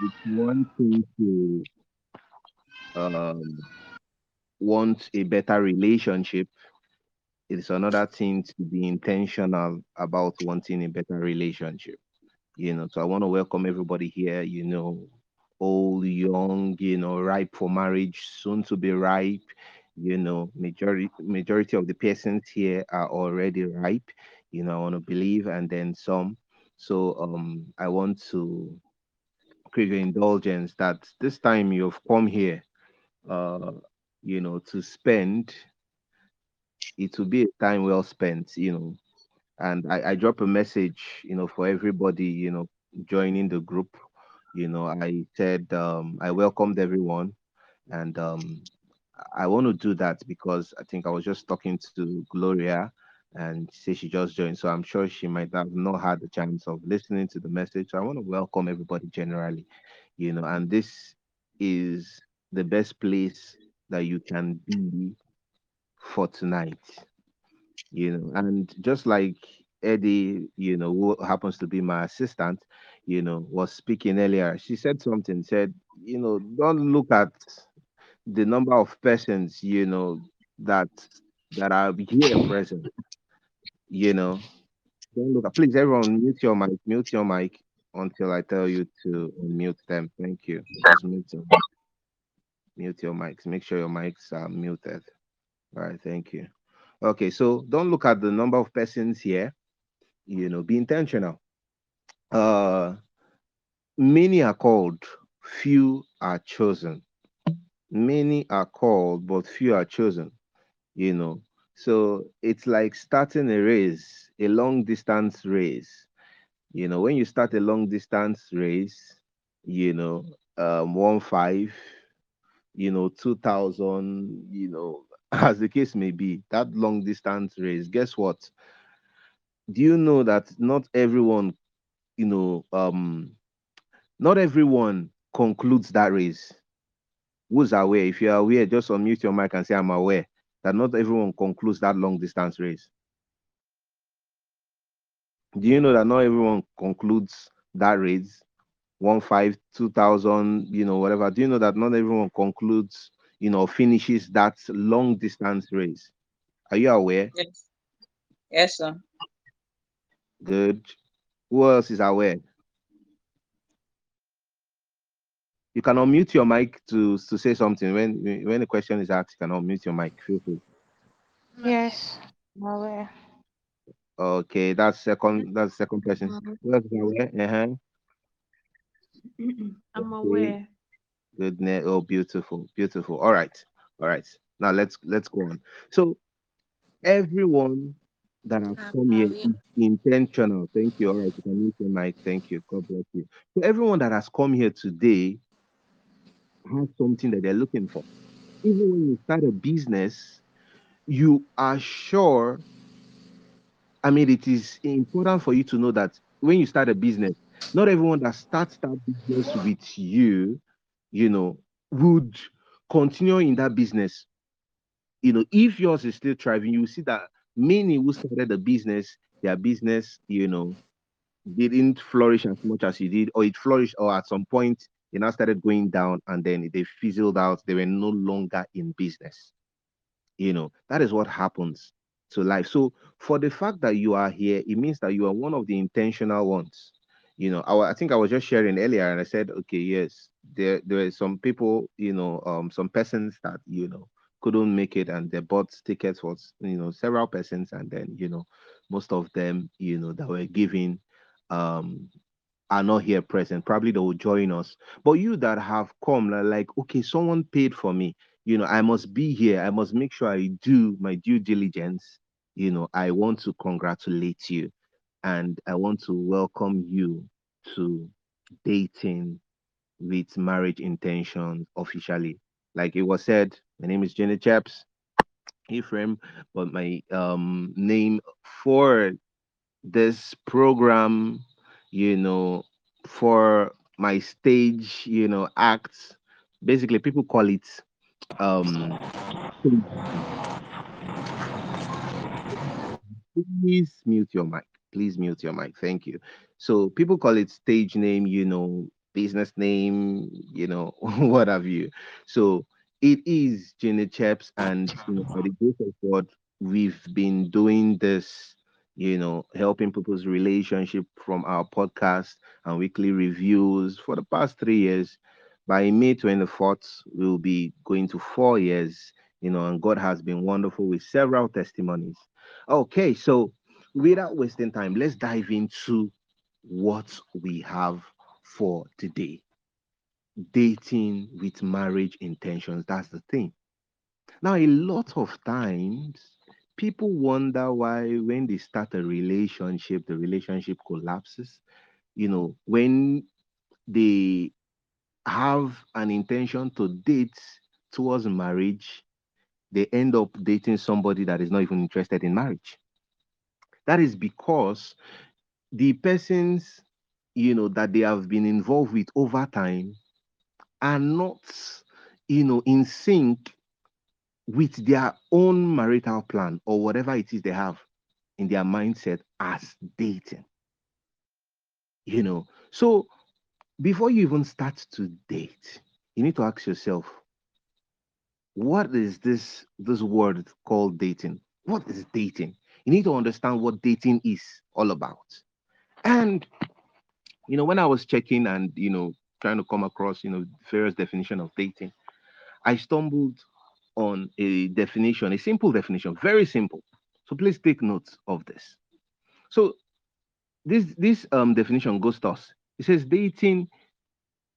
it's one thing to um, want a better relationship. It's another thing to be intentional about wanting a better relationship. You know, so I want to welcome everybody here. You know, old, young, you know, ripe for marriage, soon to be ripe. You know, majority majority of the persons here are already ripe. You know, I want to believe, and then some. So um, I want to crave your indulgence that this time you've come here, uh, you know, to spend. It will be a time well spent. You know, and I, I drop a message, you know, for everybody, you know, joining the group. You know, I said um, I welcomed everyone, and um, I want to do that because I think I was just talking to Gloria, and say she just joined, so I'm sure she might have not had the chance of listening to the message. So I want to welcome everybody generally, you know, and this is the best place that you can be for tonight you know and just like eddie you know who happens to be my assistant you know was speaking earlier she said something said you know don't look at the number of persons you know that that are here present you know don't look at please everyone mute your mic mute your mic until i tell you to mute them. Thank you. Just mute your, mute your mics. Make sure your mics are muted. All right thank you. Okay so don't look at the number of persons here you know be intentional. Uh many are called few are chosen. Many are called but few are chosen you know so it's like starting a race a long distance race. You know when you start a long distance race you know um one five you know 2000 you know as the case may be that long distance race guess what? Do you know that not everyone you know um not everyone concludes that race? Who's aware? If you're aware just unmute your mic and say i'm aware that not everyone concludes that long distance race. Do you know that not everyone concludes that race? One five two thousand you know whatever. Do you know that not everyone concludes you know finishes that long distance race? Are you aware? Yes. Yes, sir. good. Who else is aware you can unmute your mic to to say something when when the question is asked you can unmute your mic feel free Yes, I'm aware. okay that's second that's second person who else aware uh-huh. I'm aware. Goodness. Oh, beautiful, beautiful. All right, all right. Now let's let's go on. So everyone that has come here is intentional. Thank you. All right, you can use your mic. Thank you. God bless you. So everyone that has come here today has something that they're looking for. Even when you start a business, you are sure. I mean, it is important for you to know that when you start a business, not everyone that starts that business with you, you know, would continue in that business you know, if yours is still thriving, you see that many who started the business, their business, you know, didn't flourish as much as you did, or it flourished, or at some point they now started going down and then they fizzled out. They were no longer in business. You know, that is what happens to life. So for the fact that you are here, it means that you are one of the intentional ones. You know, I, I think I was just sharing earlier and I said, okay, yes, there there are some people, you know, um, some persons that, you know, couldn't make it and they bought tickets for you know several persons and then you know most of them you know that were giving um are not here present probably they will join us. But you that have come like okay someone paid for me you know i must be here. I must make sure i do my due diligence. You know i want to congratulate you and i want to welcome you to dating with marriage intentions officially. Like it was said, my name is Jenny Chaps, Ephraim, but my um name for this program, you know, for my stage, you know, acts, basically people call it um please mute your mic. Please mute your mic. Thank you. So people call it stage name, you know, business name, you know, what have you. So it is Jenny Chaps, and you know, the grace of God, we've been doing this, you know, helping people's relationship from our podcast and weekly reviews for the past three years. By May 24th, we'll be going to four years, you know, and God has been wonderful with several testimonies. Okay, so without wasting time, let's dive into what we have for today. Dating with marriage intentions. That's the thing. Now, a lot of times, people wonder why, when they start a relationship, the relationship collapses. You know, when they have an intention to date towards marriage, they end up dating somebody that is not even interested in marriage. That is because the persons, you know, that they have been involved with over time are not, you know, in sync with their own marital plan or whatever it is they have in their mindset as dating. You know, so before you even start to date, you need to ask yourself, what is this this word called dating? What is dating? You need to understand what dating is all about. And you know, when I was checking and you know trying to come across you know various definition of dating, I stumbled on a definition, a simple definition, very simple. So please take note of this. So this this um definition goes thus. It says dating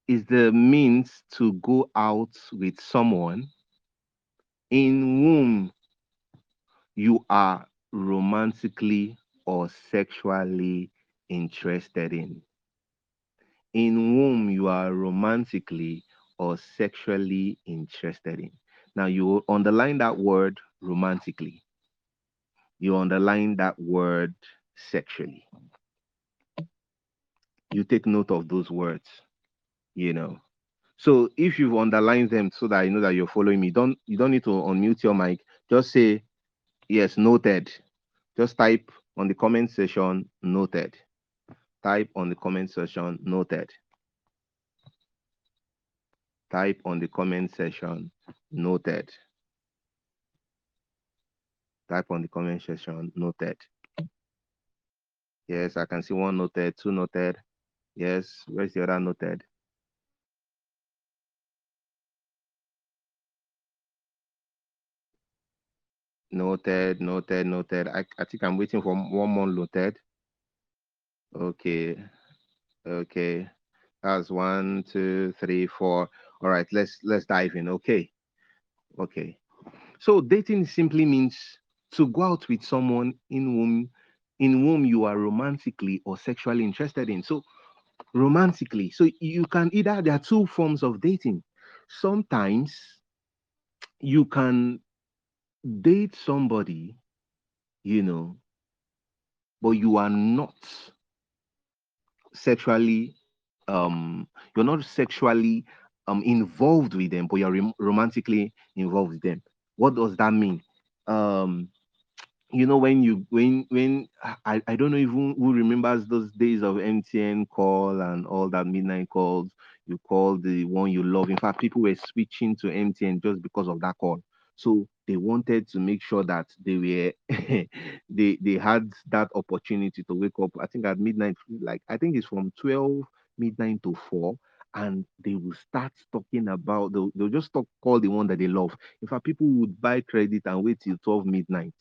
is the means to go out with someone in whom you are romantically or sexually interested in. In whom you are romantically or sexually interested in. Now you underline that word romantically. You underline that word sexually. You take note of those words, you know. So if you've underlined them so that you know that you're following me, don't you don't need to unmute your mic. Just say yes, noted. Just type on the comment section, noted. Type on the comment section, noted. Type on the comment section, noted. Type on the comment section, noted. Yes, I can see one noted, two noted. Yes, where's the other noted? Noted, noted, noted. I, I think I'm waiting for one more noted. Okay, okay. That's one, two, three, four. All right, let's let's dive in. Okay, okay. So dating simply means to go out with someone in whom in whom you are romantically or sexually interested in. So romantically, so you can either there are two forms of dating. Sometimes you can date somebody, you know, but you are not sexually um you're not sexually um involved with them but you're rom- romantically involved with them. What does that mean? Um you know when you when when I, I don't know even who remembers those days of mtn call and all that midnight calls. You call the one you love. In fact people were switching to mtn just because of that call. So they wanted to make sure that they were they they had that opportunity to wake up i think at midnight like i think it's from 12 midnight to 4 and they will start talking about they'll, they'll just talk call the one that they love in fact people would buy credit and wait till 12 midnight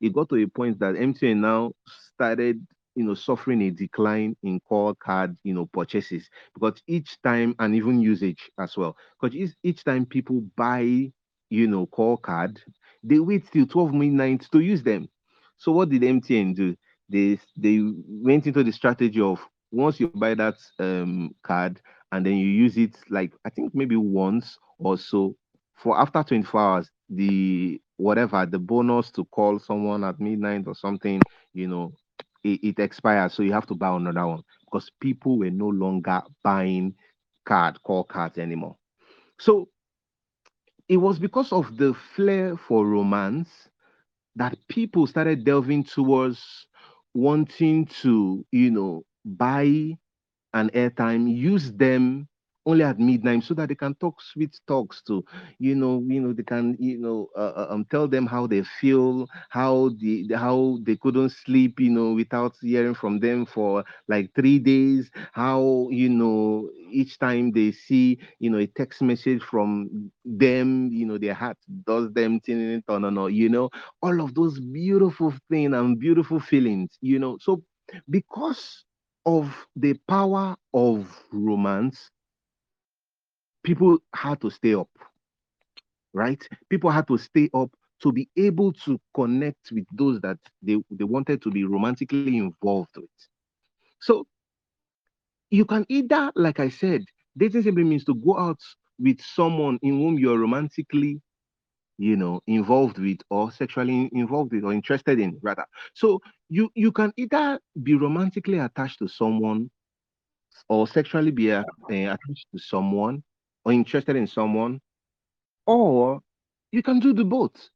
it got to a point that MTN now started, you know, suffering a decline in call card, you know, purchases because each time and even usage as well. Because each, each time people buy, you know, call card, they wait till 12 midnight to use them. So what did MTN do? They they went into the strategy of once you buy that um card and then you use it like I think maybe once or so for after 24 hours, the whatever the bonus to call someone at midnight or something, you know, it, it expires. So you have to buy another one because people were no longer buying card, call cards anymore. So it was because of the flair for romance that people started delving towards wanting to, you know, buy an airtime, use them only at midnight so that they can talk sweet talks to you know you know they can you know uh, uh, um tell them how they feel how the how they couldn't sleep you know without hearing from them for like three days how you know each time they see you know a text message from them you know their heart does them tin no no you know all of those beautiful things and beautiful feelings you know. So because of the power of romance people had to stay up, right? People had to stay up to be able to connect with those that they, they wanted to be romantically involved with. So you can either, like I said, dating simply means to go out with someone in whom you're romantically, you know, involved with or sexually involved with or interested in, rather. So you you can either be romantically attached to someone or sexually be uh, attached to someone or interested in someone, or you can do the both.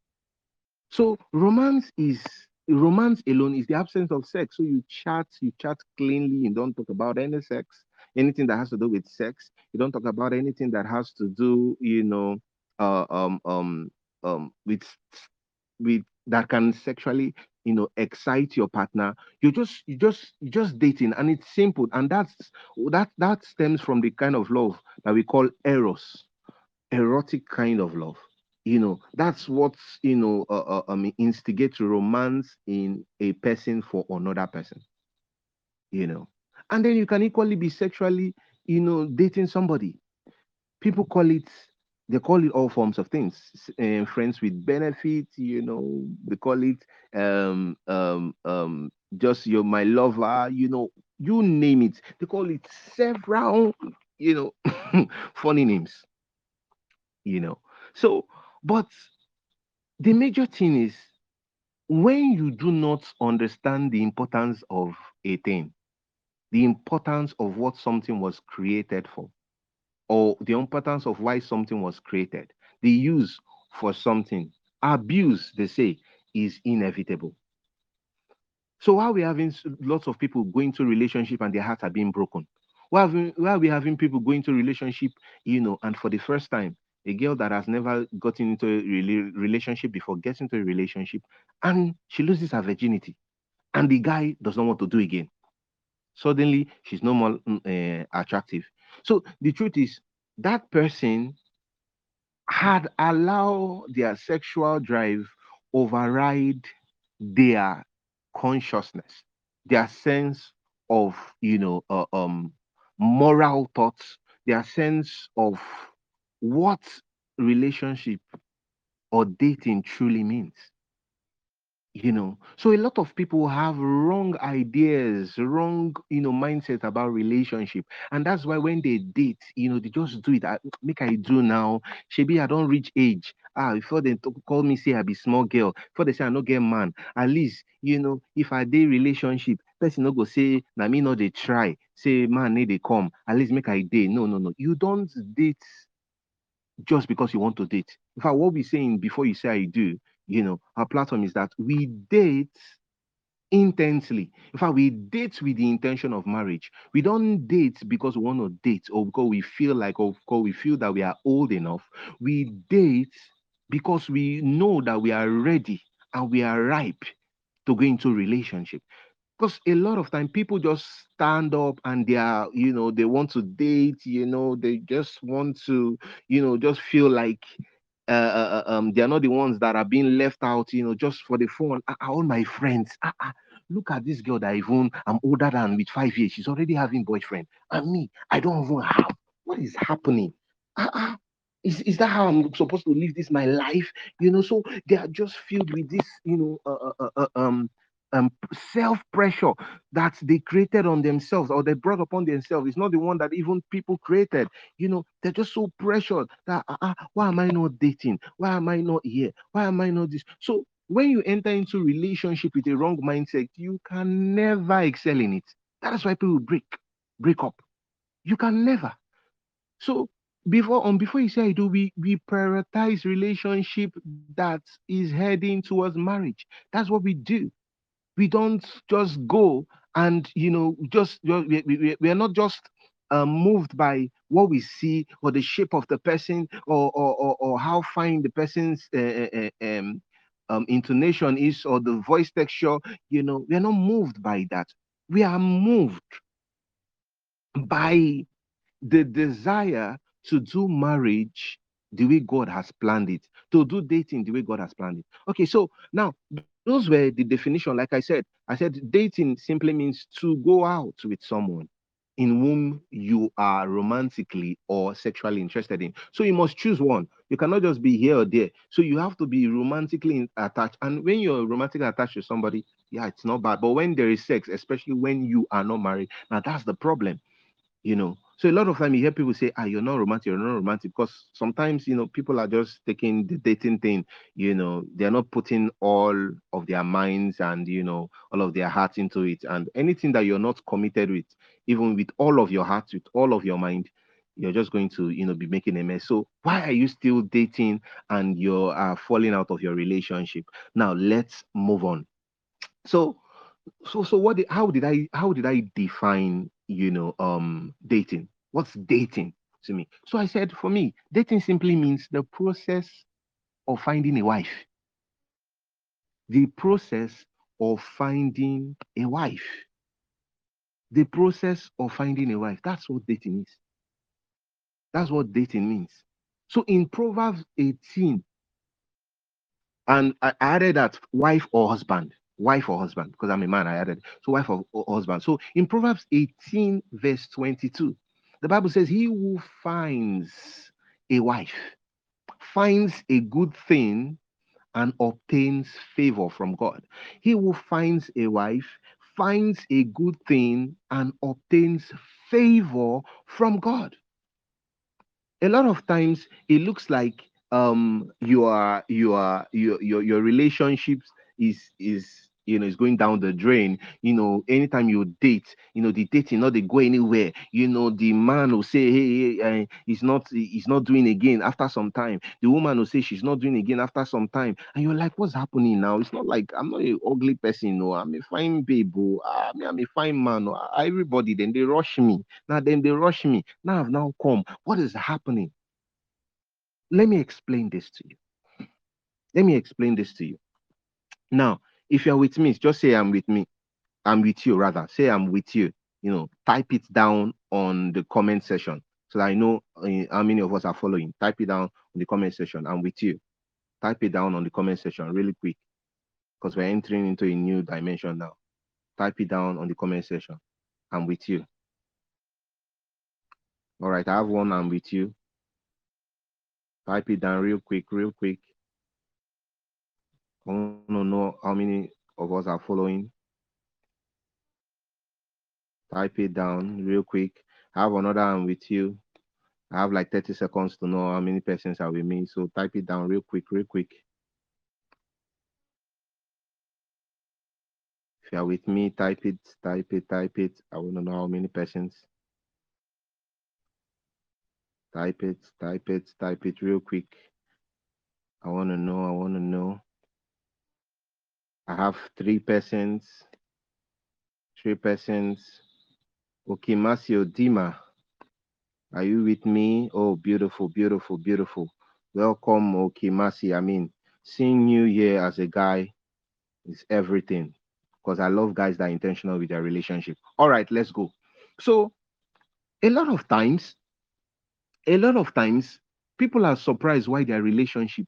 So romance is romance alone is the absence of sex. So you chat, you chat cleanly, you don't talk about any sex, anything that has to do with sex. You don't talk about anything that has to do, you know, uh, um, um, um, with with that can sexually, you know, excite your partner. You just, you just, you just dating, and it's simple. And that's that that stems from the kind of love that we call eros, erotic kind of love. You know, that's what you know. Uh, uh, I mean, instigate romance in a person for another person. You know, and then you can equally be sexually, you know, dating somebody. People call it they call it all forms of things. Uh, friends with benefits you know they call it um um um just your my lover you know you name it. They call it several you know funny names you know. So but the major thing is when you do not understand the importance of a thing the importance of what something was created for or the importance of why something was created, the use for something, abuse, they say, is inevitable. So while we're having lots of people going to relationship and their hearts are being broken, while, we, while we're having people going to relationship, you know, and for the first time, a girl that has never gotten into a relationship before gets into a relationship and she loses her virginity and the guy does not want to do again. Suddenly, she's no more uh, attractive so the truth is, that person had allowed their sexual drive override their consciousness, their sense of, you know, uh, um, moral thoughts, their sense of what relationship or dating truly means you know. So a lot of people have wrong ideas wrong you know mindset about relationship. And that's why when they date you know they just do it. I, make i do now. Maybe i don't reach age. Ah before they call me say i be small girl. Before they say i no get man. At least you know if i date relationship person no go say na me no they try. Say man need they come. At least make i date no no no. You don't date just because you want to date. In fact what we saying before you say i do you know, our platform is that we date intensely. In fact, we date with the intention of marriage. We don't date because we want to date or because we feel like or because we feel that we are old enough. We date because we know that we are ready and we are ripe to go into relationship. Because a lot of time people just stand up and they are, you know, they want to date, you know, they just want to, you know, just feel like uh, uh, uh, um, they are not the ones that are being left out, you know, just for the phone. Uh, all my friends, uh, uh, look at this girl that even I'm older than with five years. She's already having boyfriend, and me, I don't even have. What is happening? Uh, uh, is, is that how I'm supposed to live this my life? You know, so they are just filled with this, you know, uh, uh, uh, um, um, self pressure that they created on themselves or they brought upon themselves. It's not the one that even people created. You know, they're just so pressured that uh, uh, why am I not dating? Why am I not here? Why am I not this? So when you enter into relationship with a wrong mindset, you can never excel in it. That is why people break, break up. You can never. So before on um, before you say I do, we we prioritize relationship that is heading towards marriage. That's what we do we don't just go and you know just we, we, we are not just um, moved by what we see or the shape of the person or or, or, or how fine the person's uh, um, um, intonation is or the voice texture you know we are not moved by that we are moved by the desire to do marriage the way God has planned it, to do dating the way God has planned it. Okay, so now those were the definition. Like I said, I said dating simply means to go out with someone in whom you are romantically or sexually interested in. So you must choose one. You cannot just be here or there. So you have to be romantically attached. And when you're romantically attached to somebody, yeah, it's not bad. But when there is sex, especially when you are not married, now that's the problem you know so a lot of time you hear people say ah you're not romantic you're not romantic because sometimes you know people are just taking the dating thing you know they're not putting all of their minds and you know all of their hearts into it. And anything that you're not committed with even with all of your heart with all of your mind you're just going to you know be making a mess. So why are you still dating and you're uh, falling out of your relationship? Now let's move on. So so so what did, how did i how did i define you know um dating. What's dating to me? So i said for me dating simply means the process of finding a wife. The process of finding a wife. The process of finding a wife. That's what dating is. That's what dating means. So in proverbs 18 and i added that wife or husband wife or husband, because I'm a man, I added. So wife or, or husband. So in Proverbs 18, verse 22, the Bible says, He who finds a wife finds a good thing and obtains favor from God. He who finds a wife finds a good thing and obtains favor from God. A lot of times it looks like um you are you are your your, your relationships is is you know, it's going down the drain. You know, anytime you date, you know, the dating not they go anywhere. You know, the man will say, hey, hey uh, he's not, he's not doing again after some time. The woman will say she's not doing again after some time, and you're like, what's happening now? It's not like I'm not an ugly person, no, I'm a fine babe, oh, I mean, I'm a fine man. Oh. Everybody then they rush me. Now then they rush me. Now I've now come. What is happening? Let me explain this to you. Let me explain this to you. Now, if you're with me, just say I'm with me. I'm with you, rather. Say I'm with you. You know, type it down on the comment section so that I know uh, how many of us are following. Type it down on the comment section. I'm with you. Type it down on the comment section really quick because we're entering into a new dimension now. Type it down on the comment section. I'm with you. All right, I have one. I'm with you. Type it down real quick, real quick. I want to know how many of us are following. Type it down real quick. I have another one with you. I have like 30 seconds to know how many persons are with me. So type it down real quick, real quick. If you are with me, type it, type it, type it. I want to know how many persons. Type it, type it, type it real quick. I want to know, I want to know. I have three persons. Three persons. Okay, Masio Dima. Are you with me? Oh, beautiful, beautiful, beautiful. Welcome, okay, Masi. I mean, seeing you here as a guy is everything because I love guys that are intentional with their relationship. All right, let's go. So, a lot of times, a lot of times, people are surprised why their relationship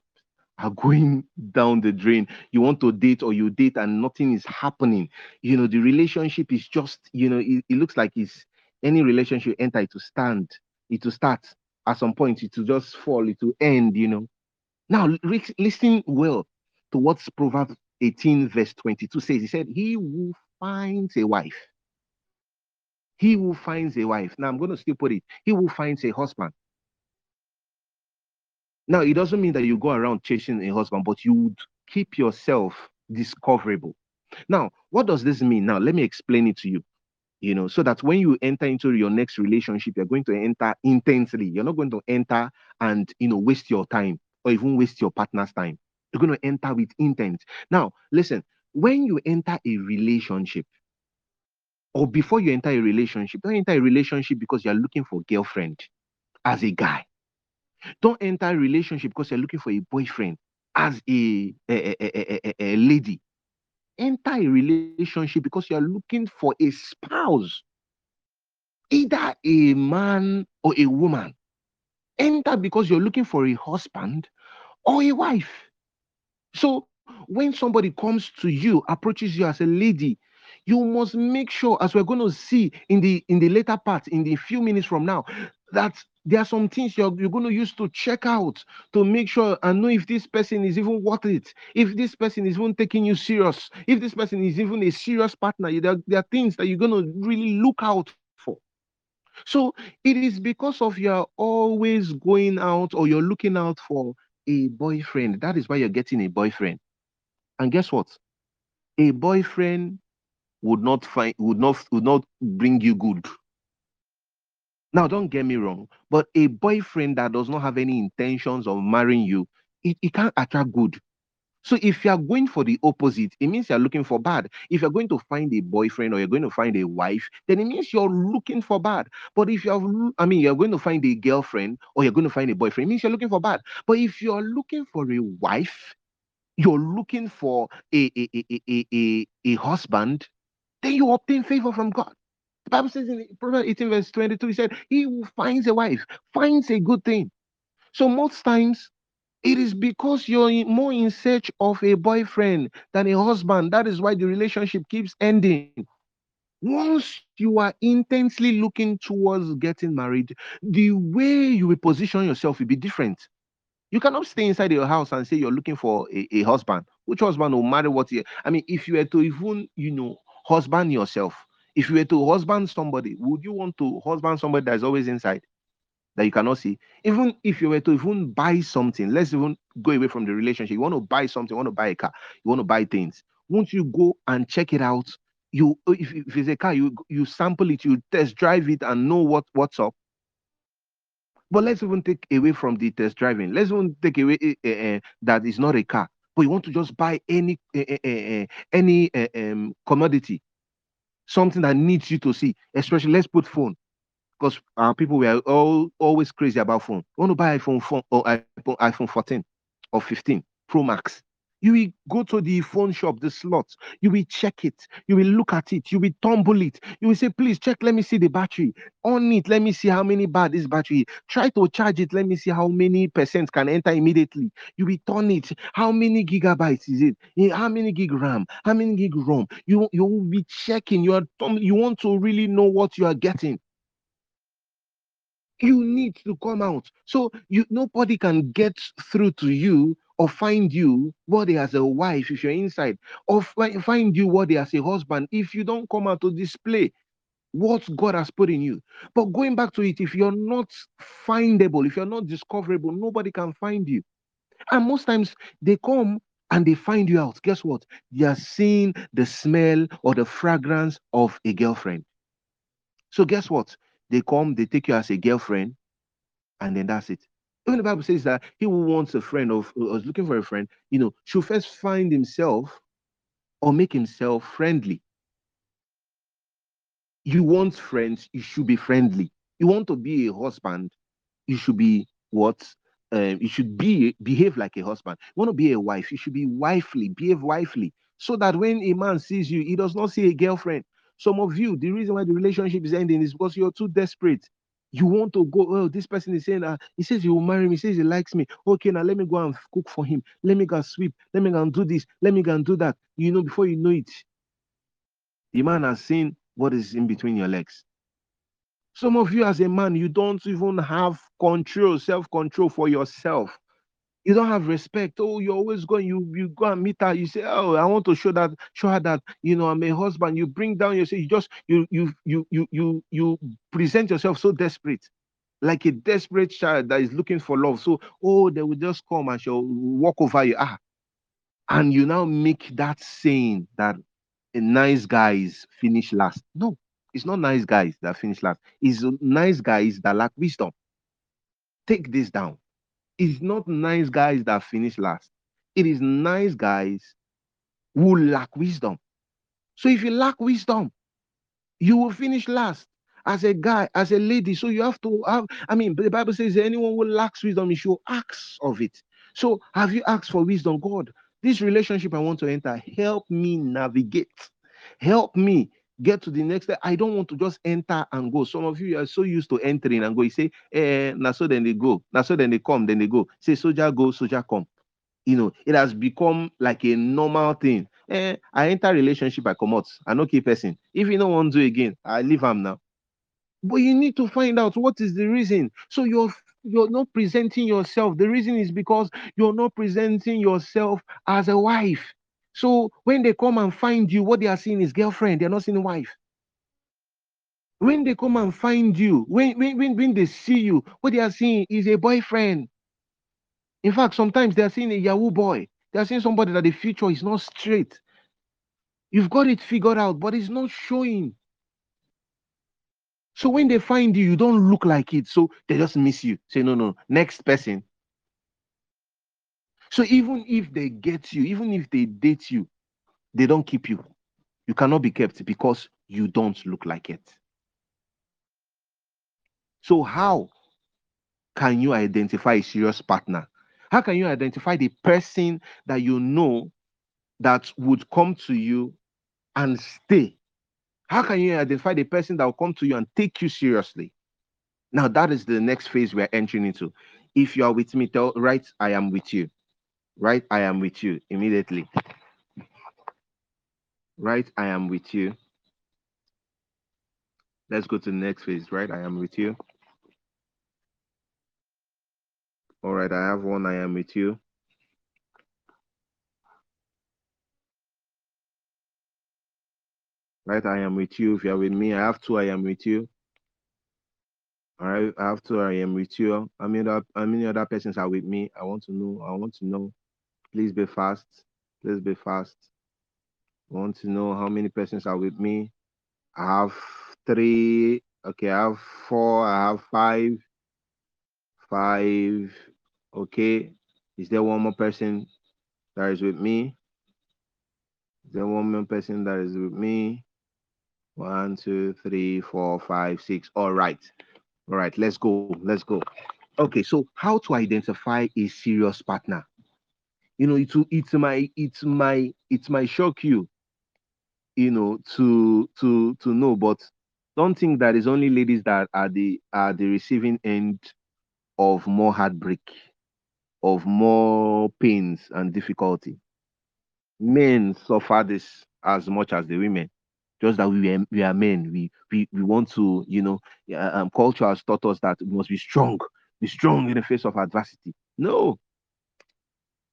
are going down the drain. You want to date or you date and nothing is happening. You know, the relationship is just, you know, it, it looks like it's any relationship enter it to stand, it to start at some point, it to just fall, it to end, you know. Now, listen well to what Proverbs 18, verse 22 says. He said, He who finds a wife, he who finds a wife. Now, I'm going to still put it, he who finds a husband now, it doesn't mean that you go around chasing a husband, but you would keep yourself discoverable. Now, what does this mean? Now, let me explain it to you. You know, so that when you enter into your next relationship, you're going to enter intensely. You're not going to enter and you know waste your time or even waste your partner's time. You're going to enter with intent. Now, listen, when you enter a relationship, or before you enter a relationship, don't enter a relationship because you're looking for girlfriend as a guy. Don't enter a relationship because you're looking for a boyfriend as a, a, a, a, lady. Enter a relationship because you're looking for a spouse, either a man or a woman. Enter because you're looking for a husband or a wife. So when somebody comes to you, approaches you as a lady, you must make sure, as we're going to see in the in the later part, in the few minutes from now, that there are some things you're, you're going to use to check out to make sure and know if this person is even worth it, if this person is even taking you serious, if this person is even a serious partner. There, there are things that you're going to really look out for. So it is because of you're always going out or you're looking out for a boyfriend. That is why you're getting a boyfriend. And guess what? A boyfriend would not find would not would not bring you good. Now, don't get me wrong, but a boyfriend that does not have any intentions of marrying you, it, it can't attract good. So if you are going for the opposite, it means you're looking for bad. If you're going to find a boyfriend or you're going to find a wife, then it means you're looking for bad. But if you're, I mean, you're going to find a girlfriend or you're going to find a boyfriend, it means you're looking for bad. But if you're looking for a wife, you're looking for a a, a, a, a, a husband, then you obtain favor from God. Bible says in Proverbs 18, verse 22, he said, He who finds a wife finds a good thing. So most times it is because you're more in search of a boyfriend than a husband. That is why the relationship keeps ending. Once you are intensely looking towards getting married, the way you will position yourself will be different. You cannot stay inside your house and say you're looking for a, a husband. Which husband will marry what you I mean, if you were to even, you know, husband yourself, if you were to husband somebody, would you want to husband somebody that is always inside? that you cannot see. Even if you were to even buy something, let's even go away from the relationship. You want to buy something, you want to buy a car, you want to buy things. Won't you go and check it out? You if, if it's a car, you you sample it, you test drive it and know what what's up. But let's even take away from the test driving. Let's even take away uh, uh, that is not a car, but you want to just buy any uh, any um, commodity, something that needs you to see. Especially, let's put phone because uh, people were all always crazy about phone. You want to buy iPhone phone or iPhone, iPhone 14 or 15 Pro Max. You will go to the phone shop, the slots. You will check it. You will look at it. You will tumble it. You will say, please check. Let me see the battery. On it. Let me see how many bar this battery. Try to charge it. Let me see how many percent can enter immediately. You will turn it. How many gigabytes is it? Eh, how many gig RAM? How many gig ROM? You you will be checking. You are you want to really know what you are getting you need to come out so you nobody can get through to you or find you worthy as a wife if you're inside or find you worthy as a husband if you don't come out to display what god has put in you. But going back to it if you're not findable if you're not discoverable nobody can find you. And most times they come and they find you out. Guess what? They are seeing the smell or the fragrance of a girlfriend. So guess what? They come, they take you as a girlfriend, and then that's it. Even the Bible says that he who wants a friend or is looking for a friend, you know, should first find himself or make himself friendly. You want friends, you should be friendly. You want to be a husband, you should be what? Um, you should be behave like a husband. You want to be a wife, you should be wifely, behave wifely, so that when a man sees you, he does not see a girlfriend. Some of you, the reason why the relationship is ending is because you're too desperate. You want to go, oh, this person is saying, uh, he says he will marry me, he says he likes me. Okay, now let me go and cook for him. Let me go and sweep. Let me go and do this. Let me go and do that. You know, before you know it, the man has seen what is in between your legs. Some of you, as a man, you don't even have control, self control for yourself you don't have respect. Oh, you're always going, you you go and meet her. You say, Oh, I want to show that, show her that you know I'm a husband. You bring down yourself, you just you you you you you you present yourself so desperate, like a desperate child that is looking for love. So, oh, they will just come and she'll walk over you. Ah, and you now make that saying that a nice guys finish last. No, it's not nice guys that finish last. It's nice guys that lack wisdom. Take this down it's not nice guys that finish last. It is nice guys who lack wisdom. So if you lack wisdom, you will finish last as a guy, as a lady. So you have to have, I mean, the Bible says anyone who lacks wisdom, should ask of it. So have you asked for wisdom? God, this relationship I want to enter, help me navigate. Help me get to the next step. I don't want to just enter and go. Some of you are so used to entering and go. You say, eh, now so then they go. Now so then they come, then they go. Say, soldier go, soldier come. You know, it has become like a normal thing. Eh, I enter relationship, I come out. I no keep person. If you don't want to do again, I leave him now. But you need to find out what is the reason. So you're you're not presenting yourself. The reason is because you're not presenting yourself as a wife. So when they come and find you, what they are seeing is girlfriend, they're not seeing wife. When they come and find you, when, when, when, when they see you, what they are seeing is a boyfriend. In fact, sometimes they are seeing a Yahoo boy. They are seeing somebody that the future is not straight. You've got it figured out, but it's not showing. So when they find you, you don't look like it. So they just miss you. Say, no, no, next person. So even if they get you, even if they date you, they don't keep you. You cannot be kept because you don't look like it. So how can you identify a serious partner? How can you identify the person that you know that would come to you and stay? How can you identify the person that will come to you and take you seriously? Now, that is the next phase we're entering into. If you are with me, tell right, I am with you. Right, I am with you immediately. Right, I am with you. Let's go to the next phase. Right, I am with you. All right, I have one. I am with you. Right, I am with you. If you are with me, I have two. I am with you. All right, I have two. I am with you. How many other, how many other persons are with me? I want to know. I want to know. Please be fast. Please be fast. I want to know how many persons are with me. I have three. Okay, I have four. I have five. Five. Okay. Is there one more person that is with me? Is there one more person that is with me? One, two, three, four, five, six. All right. All right. Let's go. Let's go. Okay. So, how to identify a serious partner? You know, it it's my it's my it might shock you, you know, to to to know, but don't think that it's only ladies that are the are the receiving end of more heartbreak of more pains and difficulty. Men suffer this as much as the women. Just that we are, we are men. We, we we want to, you know, um, culture has taught us that we must be strong, be strong in the face of adversity. No.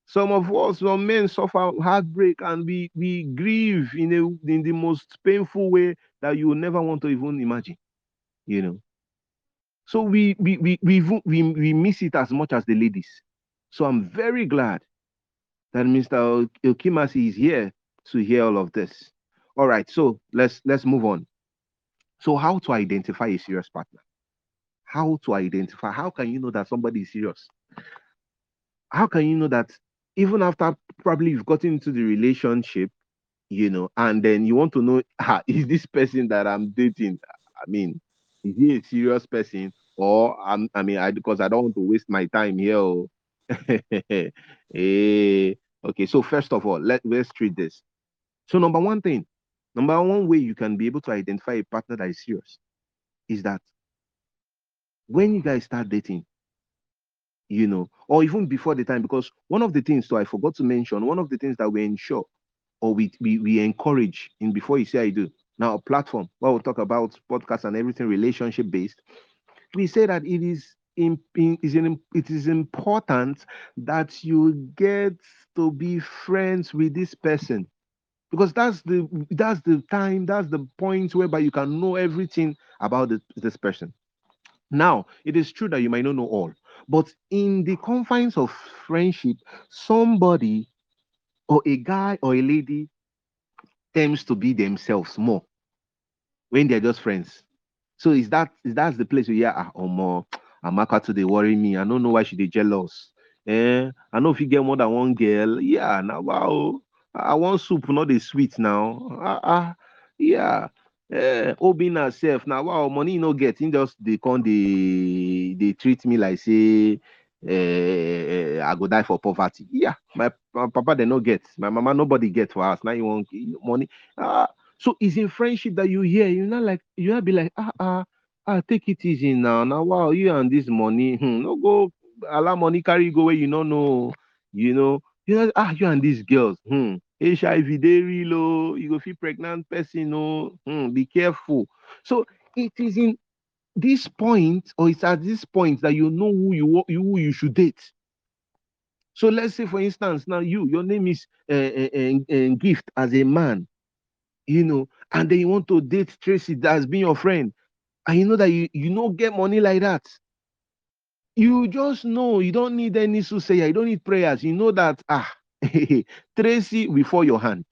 Some of us, some men suffer heartbreak and we we grieve in a in the most painful way that you will never want to even imagine. You know. So we we we we we, we miss it as much as the ladies. So I'm very glad that Mr. Okimasi is here to hear all of this. All right, so let's let's move on. So how to identify a serious partner? How to identify? How can you know that somebody is serious? How can you know that even after probably you've gotten into the relationship, you know, and then you want to know, ah, is this person that I'm dating? I mean, is he a serious person? Or I'm, I mean, I because I don't want to waste my time here. Oh, hey, eh, okay, so first of all, let, let's treat this. So, number one thing, number one way you can be able to identify a partner that is serious is that when you guys start dating, you know, or even before the time, because one of the things, so I forgot to mention, one of the things that we ensure or we we, we encourage in before you say I do now a platform where we'll talk about podcasts and everything relationship based, we say that it is in, in, is in, it is important that you get to be friends with this person because that's the that's the time that's the point whereby you can know everything about the, this person. Now it is true that you might not know all but in the confines of friendship somebody or a guy or a lady tends to be themselves more when they're just friends. So is that is that's the place where yeah or more amaka to dey worry me. I don't know why she dey jealous. Eh? I know if you get more than one girl yeah now wow. I want soup not the sweet now. Ah uh, uh, yeah Eh, Obina self now wow money no get just they come they they treat me like say eh, I go die for poverty. Yeah, my, my papa they no get, my mama nobody get for us. Now you want money. Ah, so it's in friendship that you hear. You know, like you not be like ah ah ah take it easy now. Now wow you and this money hmm, no go allow money carry go where you no know. You know you know ah you and these girls hmm, HIV they real oh, you go feel pregnant person oh hmm, be careful. So it is in this point or it's at this point that you know who you you who you should date. So let's say, for instance, now you your name is uh, uh, uh, Gift as a man, you know, and then you want to date Tracy that's been your friend, and you know that you you don't get money like that. You just know you don't need any soothsayer, you don't need prayers. You know that ah Tracy before your hand,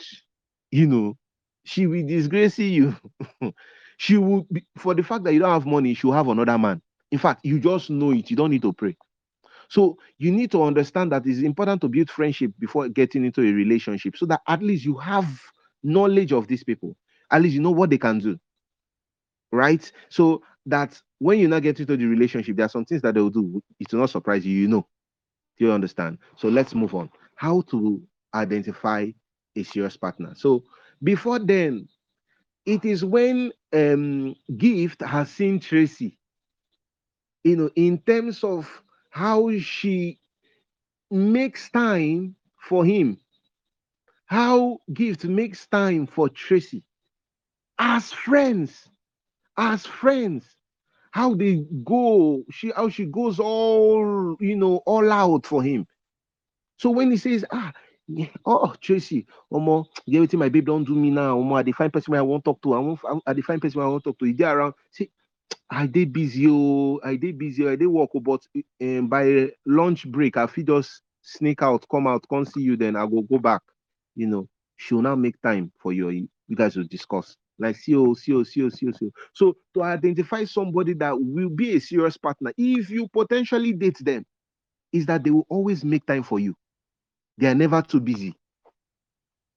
you know, she will disgrace you. she will be, for the fact that you don't have money, she'll have another man. In fact, you just know it. You don't need to pray. So you need to understand that it's important to build friendship before getting into a relationship, so that at least you have knowledge of these people. At least you know what they can do, right? So that when you not get into the relationship, there are some things that they will do. It will not surprise you. You know. Do you understand? So let's move on. How to identify a serious partner. So before then, it is when um gift has seen Tracy, you know, in terms of how she makes time for him, how gift makes time for Tracy as friends, as friends, how they go, she how she goes all you know, all out for him. So when he says, ah, yeah, oh Tracy, Omo, get everything my babe don't do me now. Omo, I define person I won't talk to. I won't I define person I won't talk to. He dey around. See, I did busy, oh, I did busy, oh, I did work, oh, but um, by lunch break, I feel just sneak out, come out, come see you, then I will go back. You know, she'll now make time for you. You guys will discuss. Like see oh, see oh, see oh, see oh, see oh. So to identify somebody that will be a serious partner, if you potentially date them, is that they will always make time for you. They are never too busy.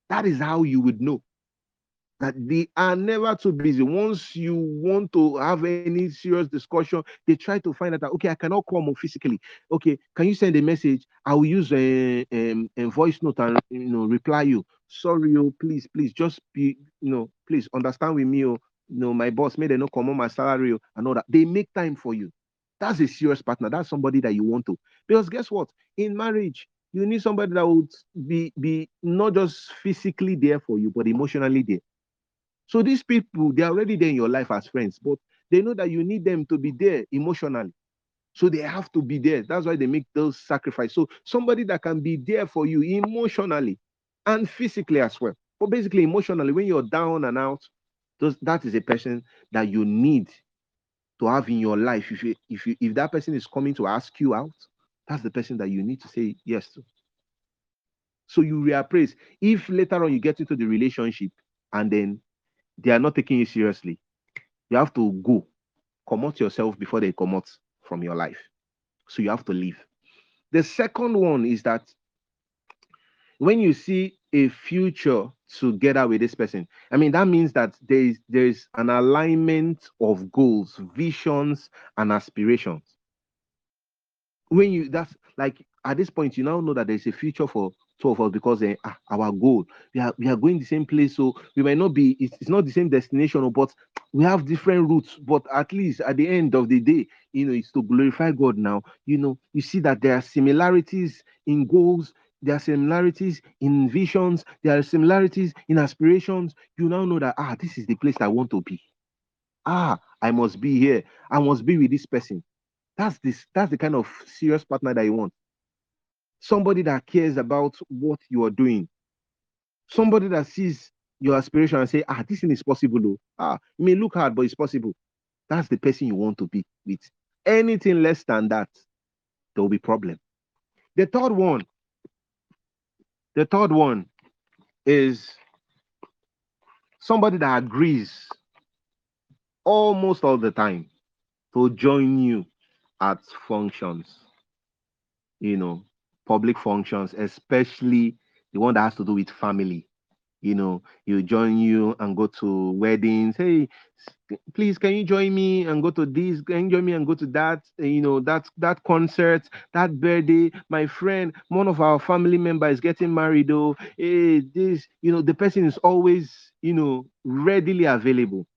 That is how you would know that they are never too busy. Once you want to have any serious discussion, they try to find out that okay, I cannot come physically. Okay, can you send a message? I will use a, a, a voice note and you know reply you. Sorry, oh, please, please, just be you know, please understand with me. Oh, you know, my boss made a no come on my salary oh, and all that. They make time for you. That's a serious partner. That's somebody that you want to. Because guess what? In marriage, you need somebody that would be be not just physically there for you, but emotionally there. So these people, they're already there in your life as friends, but they know that you need them to be there emotionally. So they have to be there. That's why they make those sacrifices. So somebody that can be there for you emotionally and physically as well. But basically, emotionally, when you're down and out, those, that is a person that you need to have in your life. If you, if you, if that person is coming to ask you out, that's the person that you need to say yes to. So you reappraise. If later on you get into the relationship and then they are not taking you seriously, you have to go, come out yourself before they come out from your life. So you have to leave. The second one is that when you see a future together with this person, I mean that means that there is there is an alignment of goals, visions, and aspirations. When you that's like at this point, you now know that there's a future for two of us because uh, our goal we are we are going the same place so we might not be it's, it's not the same destination but we have different routes but at least at the end of the day you know it's to glorify god now. You know you see that there are similarities in goals there are similarities in visions there are similarities in aspirations. You now know that ah this is the place i want to be. Ah i must be here. I must be with this person that's this that's the kind of serious partner that you want somebody that cares about what you are doing, somebody that sees your aspiration and say, ah, this thing is possible. Oh. Ah, it may look hard, but it's possible. That's the person you want to be with. Anything less than that, there will be problem. The third one, the third one is somebody that agrees almost all the time to join you at functions. You know, public functions, especially the one that has to do with family. you know, you join you and go to weddings. Hey, please, can you join me and go to this? Can you join me and go to that? uh, You know, that that concert, that birthday. My friend, one of our family member is getting married. Oh, hey, this, you know, the person is always, you know, readily available.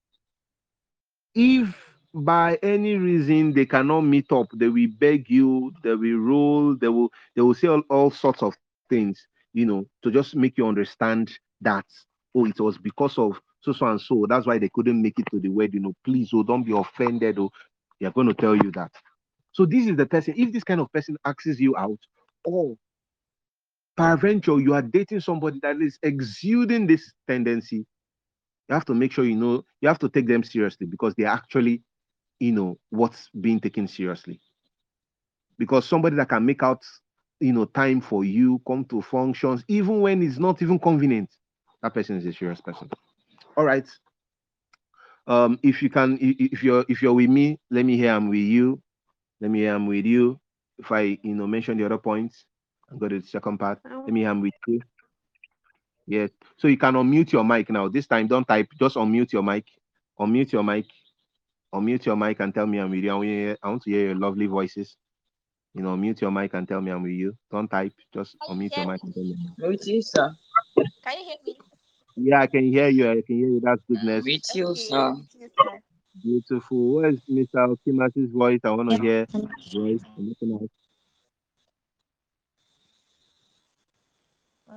If by any reason they cannot meet up, they will beg you, they will roll, they will they will say all, all sorts of things, you know, to just make you understand that oh, it was because of so so and so. That's why they couldn't make it to the wedding. Oh, please, oh, don't be offended. Oh, they're going to tell you that. So this is the person. If this kind of person asks you out, or peradventure you are dating somebody that is exuding this tendency, you have to make sure you know you have to take them seriously because they're actually you know what's being taken seriously. Because somebody that can make out you know time for you come to functions even when it's not even convenient that person is a serious person. All right. Um if you can if you're if you're with me let me hear i'm with you. Let me hear i'm with you. If i you know mention the other points and go to the second part let me hear i'm with you. Yes. So you can unmute your mic now. This time don't type just unmute your mic. Unmute your mic unmute your mic and tell me i'm with you i want to hear, I want to hear your lovely voices You know, mute your mic and tell me I'm with you. Don't type, just unmute your mic and tell me. With you, sir. Can you hear me? Yeah, I can hear you. I can hear you. That's goodness. With you, sir. with you, sir. Beautiful. Where's Mr. Okimas's voice? I want to hear his voice. I'm looking at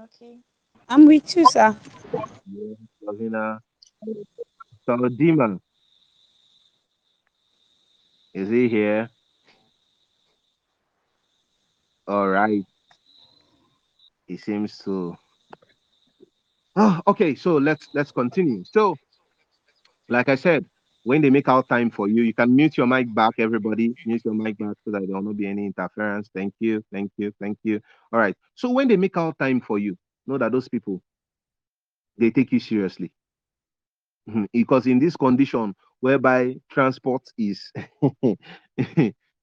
Okay. I'm with you, sir. you, Lovina. So, Dima, is he here? All right. He seems to. Oh, okay. So let's let's continue. So, like I said, when they make out time for you, you can mute your mic back, everybody. Mute your mic back so that there will not be any interference. Thank you, thank you, thank you. All right. So when they make out time for you, know that those people they take you seriously. Because in this condition whereby transport is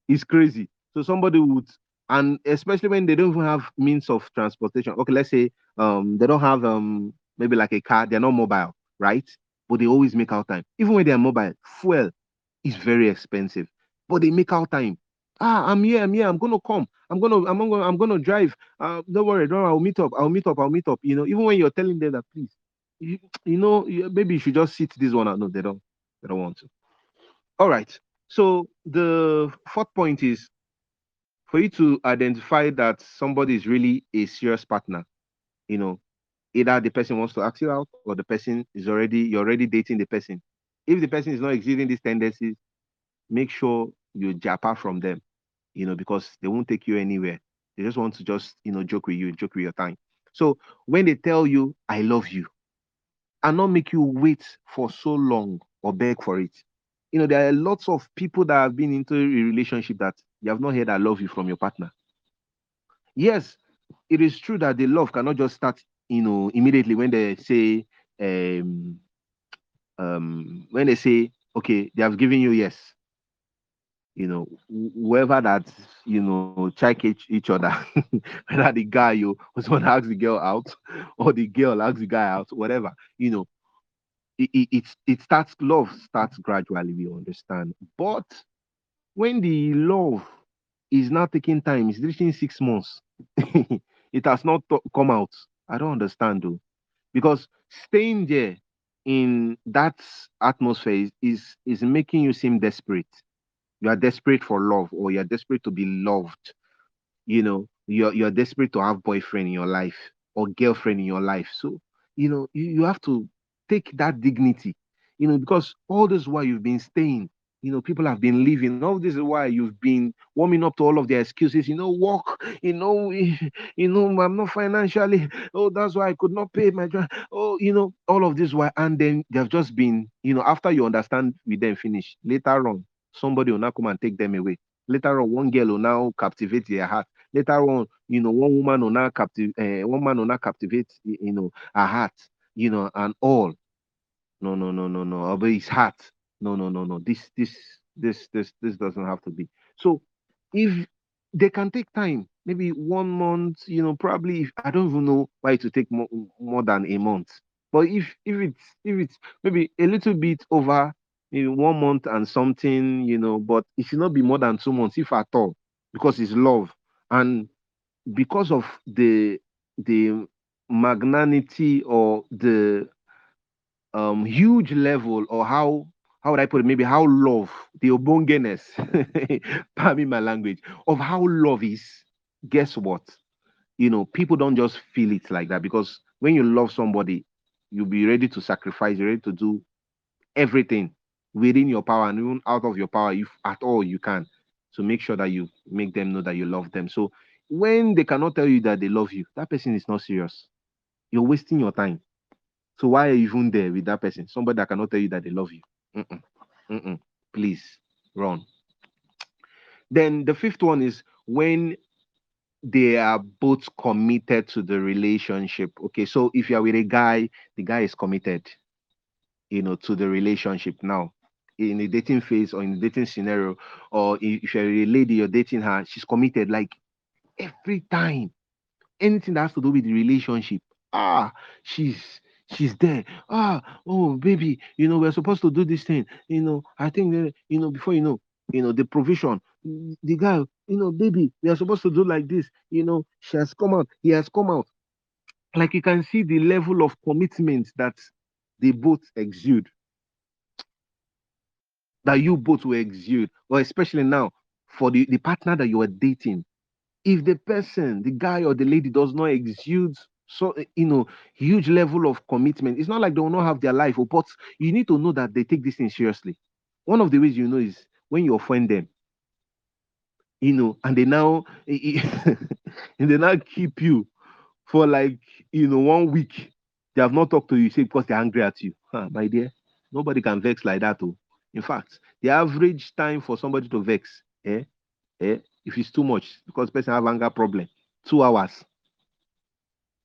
is crazy. So somebody would and especially when they don't even have means of transportation. Okay, let's say um they don't have um maybe like a car, they're not mobile, right? But they always make out time. Even when they're mobile, fuel is very expensive. But they make out time. Ah, I'm here, I'm here, I'm gonna come. I'm gonna, I'm gonna, I'm gonna drive. Uh, don't worry, don't worry, I'll meet up, I'll meet up, I'll meet up. You know, even when you're telling them that please, you, you know, maybe you should just sit this one out. No, they don't, they don't want to. All right. So the fourth point is for you to identify that somebody is really a serious partner. You know, either the person wants to ask you out or the person is already you're already dating the person. If the person is not exhibiting these tendencies, make sure you japa from them. You know, because they won't take you anywhere. They just want to just you know joke with you, joke with your time. So when they tell you I love you, and not make you wait for so long or beg for it. You know, there are lots of people that have been into a relationship that you have not heard I love you from your partner. Yes, it is true that the love cannot just start, you know, immediately when they say, um, um, when they say, okay, they have given you yes. You know, whoever that, you know, check each, each other, whether the guy you was one asks the girl out or the girl asks the guy out, whatever, you know, it, it, it, starts love starts gradually we understand. But when the love is now taking time it's reaching six months it has not come out. I don't understand though. Because staying there in that atmosphere is, is is making you seem desperate. You are desperate for love or you're desperate to be loved. You know you're you're desperate to have boyfriend in your life or girlfriend in your life. So you know you, you have to take that dignity. You know because all this while you've been staying you know people have been leaving. All this is why you've been warming up to all of their excuses. You know work you know you know i'm not financially oh that's why i could not pay my oh you know all of this why and then they've just been you know after you understand with them finish later on somebody will now come and take them away. Later on one girl will now captivate their heart. Later on, you know, one woman will now captive, uh, one man will now captivate, you know, her heart, you know, and all. No, no, no, no, no. But his heart. No, no, no, no. This, this, this, this, this doesn't have to be. So, if they can take time, maybe one month, you know, probably. If, I don't even know why it to take more, more than a month. But if if it's if it's maybe a little bit over maybe one month and something, you know, but it should not be more than two months, if at all, because it's love. And because of the the magnanimity or the um huge level or how how would I put it? Maybe how love, the obongeness, pardon my language, of how love is. Guess what? You know, people don't just feel it like that because when you love somebody, you'll be ready to sacrifice, you're ready to do everything within your power and even out of your power, if at all you can, to make sure that you make them know that you love them. So when they cannot tell you that they love you, that person is not serious. You're wasting your time. So why are you even there with that person? Somebody that cannot tell you that they love you. Mm-mm, mm-mm. Please run. Then the fifth one is when they are both committed to the relationship. Okay, so if you're with a guy, the guy is committed, you know, to the relationship now in the dating phase or in the dating scenario, or if you're a lady, you're dating her, she's committed like every time anything that has to do with the relationship. Ah, she's she's there. Ah, oh baby, you know, we're supposed to do this thing. You know, I think that, you know, before you know, you know, the provision, the guy, you know, baby, we are supposed to do like this. You know, she has come out, he has come out. Like you can see the level of commitment that they both exude. That you both will exude, or especially now for the, the partner that you are dating. If the person, the guy or the lady does not exude so you know huge level of commitment, it's not like they will not have their life, oh, but you need to know that they take this thing seriously. One of the ways you know is when you offend them, you know, and they now and they now keep you for like you know one week. They have not talked to you, say because they're angry at you. Huh, my dear, nobody can vex like that. Oh. In fact, the average time for somebody to vex, eh, eh, if it's too much, because person have anger problem, two hours.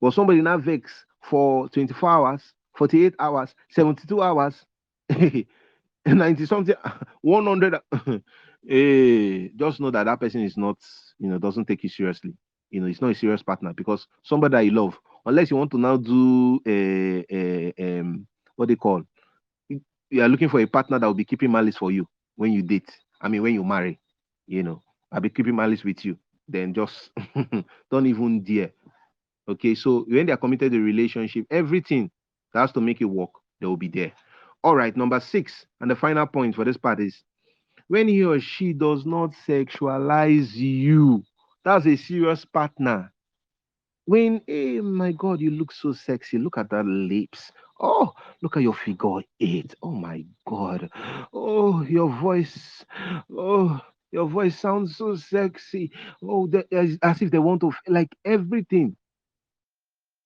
But somebody now vex for 24 hours, 48 hours, 72 hours, 90 something, 100. eh, just know that that person is not, you know, doesn't take you seriously. You know, it's not a serious partner because somebody that you love, unless you want to now do a, a um, what they call, you are looking for a partner that will be keeping malice for you when you date. I mean, when you marry, you know, I'll be keeping malice with you. Then just don't even dare. Okay, so when they are committed to relationship, everything that has to make it work, they will be there. All right, number six, and the final point for this part is when he or she does not sexualize you, that's a serious partner. When, hey, my God, you look so sexy. Look at that lips. Oh, look at your figure eight. Oh my God. Oh, your voice. Oh, your voice sounds so sexy. Oh, as if they want to like everything.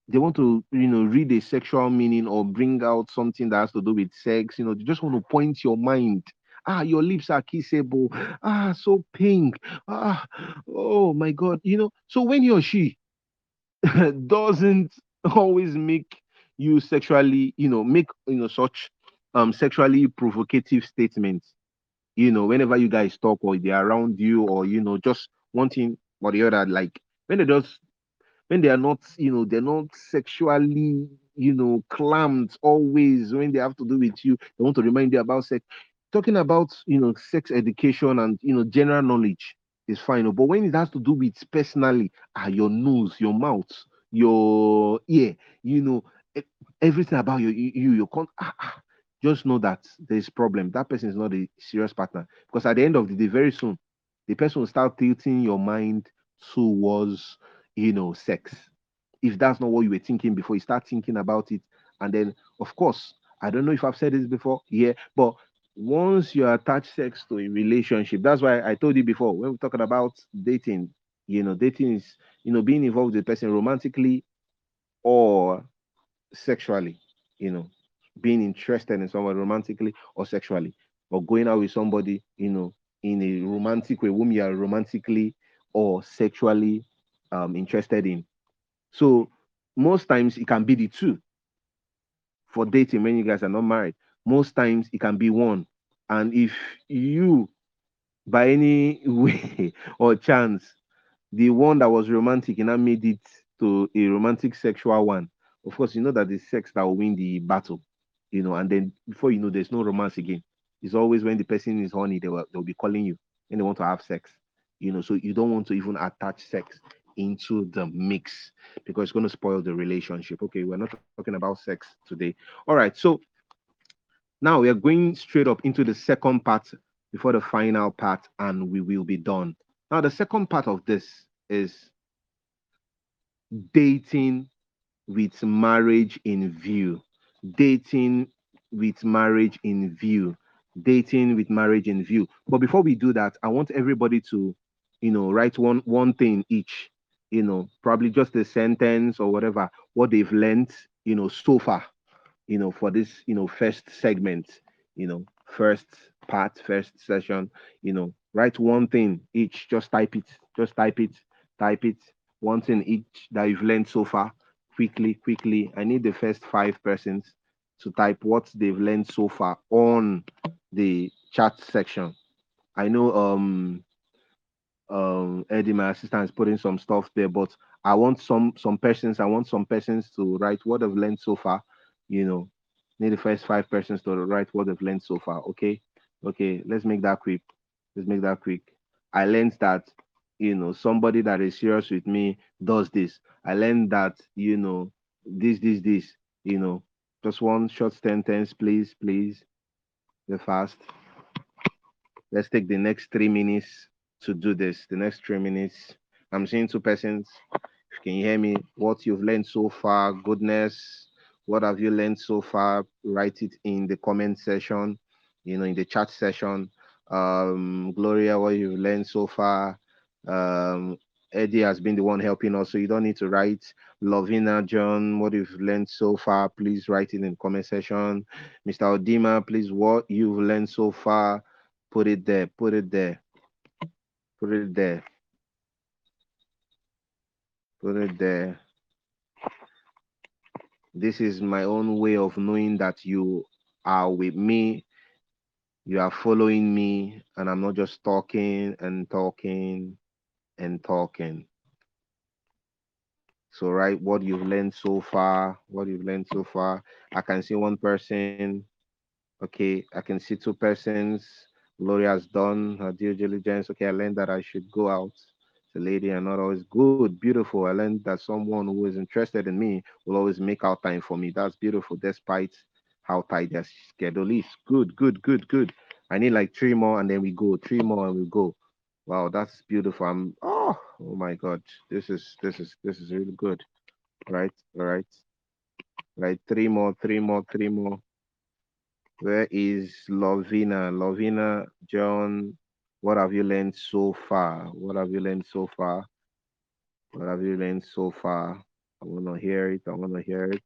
They want to, you know, read a sexual meaning or bring out something that has to do with sex. You know, they just want to point your mind. Ah, your lips are kissable. Ah, so pink. Ah, oh my God. You know, so when he or she doesn't always make you sexually, you know, make you know such um sexually provocative statements. You know, whenever you guys talk or they're around you, or you know, just one thing or the other, like when they just when they are not, you know, they're not sexually, you know, clamped always when they have to do with you, they want to remind you about sex. Talking about, you know, sex education and you know, general knowledge is fine. But when it has to do with personally, ah, your nose, your mouth, your ear, you know, everything about you, you, you can't ah, ah, just know that there's problem. That person is not a serious partner. Because at the end of the day, very soon, the person will start tilting your mind towards, you know, sex. If that's not what you were thinking before, you start thinking about it. And then, of course, I don't know if I've said this before, yeah, but once you attach sex to a relationship, that's why I told you before when we're talking about dating, you know, dating is, you know, being involved with a person romantically or sexually, you know, being interested in someone romantically or sexually, or going out with somebody, you know, in a romantic way, whom you are romantically or sexually um, interested in. So most times it can be the two for dating when you guys are not married. Most times it can be one. And if you, by any way or chance, the one that was romantic and I made it to a romantic sexual one, of course, you know that the sex that will win the battle, you know, and then before you know, there's no romance again. It's always when the person is horny, they will they'll be calling you and they want to have sex, you know. So you don't want to even attach sex into the mix because it's going to spoil the relationship. Okay, we're not talking about sex today. All right, so now we are going straight up into the second part before the final part, and we will be done. Now, the second part of this is dating with marriage in view. Dating with marriage in view. Dating with marriage in view. But before we do that, I want everybody to, you know, write one one thing each. You know, probably just a sentence or whatever, what they've learned, you know, so far, you know, for this, you know, first segment, you know, first part, first session, you know, write one thing each, just type it, just type it, type it, one thing each that you've learned so far, quickly, quickly. I need the first five persons to type what they've learned so far on the chat section. I know um um Eddie, my assistant, is putting some stuff there, but I want some some persons, I want some persons to write what I've learned so far, you know. Need the first five persons to write what they've learned so far. Okay. Okay, let's make that quick. Let's make that quick. I learned that you know somebody that is serious with me does this. I learned that you know this, this, this, you know. Just one short sentence, please, please. The fast. Let's take the next three minutes to do this. The next three minutes. I'm seeing two persons. Can you can hear me? What you've learned so far, goodness. What have you learned so far? Write it in the comment section, you know, in the chat session. Um, Gloria, what you've learned so far. Um, Eddie has been the one helping us, so you don't need to write. Lovina, John, what you've learned so far, please write it in the comment section. Mr. Odima, please, what you've learned so far, put it there, put it there, put it there, put it there. This is my own way of knowing that you are with me, you are following me, and I'm not just talking and talking and talking. So, right, what you've learned so far, what you've learned so far. I can see one person. Okay, I can see two persons. Gloria has done her due diligence. Okay, I learned that I should go out. The lady and not always good, beautiful. I learned that someone who is interested in me will always make out time for me. That's beautiful, despite how tight their schedule is. Good, good, good, good. I need like three more and then we go. Three more and we go. Wow, that's beautiful. I'm oh oh my god. This is this is this is really good. Right, all right. Right, three more, three more, three more. Where is Lovina? Lovina, John, what have you learned so far? What have you learned so far? What have you learned so far? I want to hear it. I want to hear it.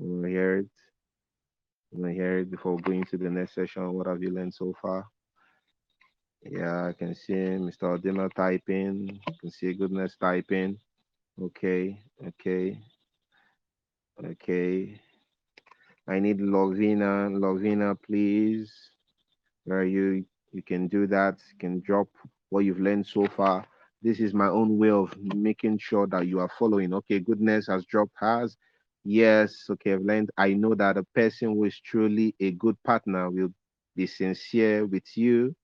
I want to hear it. I want to hear it before going to the next session. What have you learned so far? Yeah, I can see Mr. Odima typing. I can see Goodness typing. Okay, okay, okay. I need Lovina. Lovina, please. Where you you can do that. You can drop what you've learned so far. This is my own way of making sure that you are following. Okay, Goodness has dropped hers. Yes, okay, I've learned. I know that a person who is truly a good partner will be sincere with you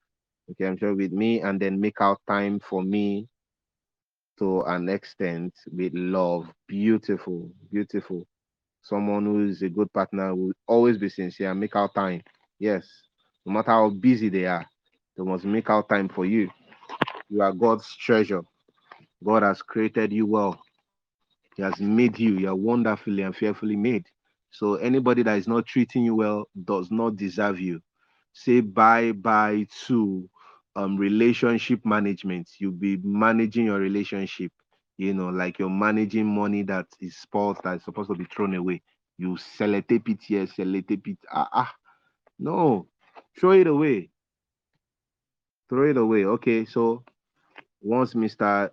okay, I'm sure with me, and then make out time for me to an extent with love. Beautiful, beautiful. Someone who is a good partner will always be sincere make out time. Yes, no matter how busy they are, they must make out time for you. You are God's treasure. God has created you well. He has made you. You are wonderfully and fearfully made. So anybody that is not treating you well does not deserve you. Say bye bye to um relationship management. You'll be managing your relationship, you know, like you're managing money that is spoiled that is supposed to be thrown away. You sellotape it here, sellotape it. Ah, ah. No, throw it away. Throw it away. Okay, so once Mr.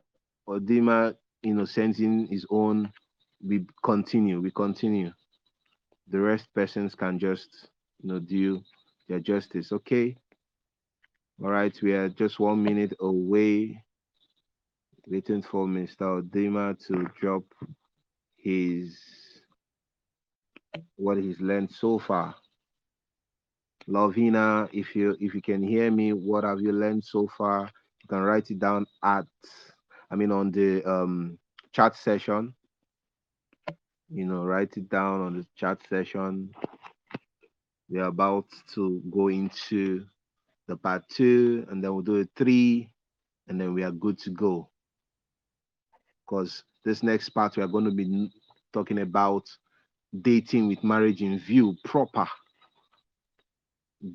Odima, you know, sends in his own, we continue. We continue. The rest persons can just, you know, do their justice. Okay. All right, we are just one minute away, waiting for Mr. Odima to drop his what he's learned so far. Lovina, if you if you can hear me, what have you learned so far? You can write it down at I mean on the um chat session. You know, write it down on the chat session. We're about to go into the part two, and then we'll do a three, and then we are good to go. Because this next part we are going to be talking about dating with marriage in view, proper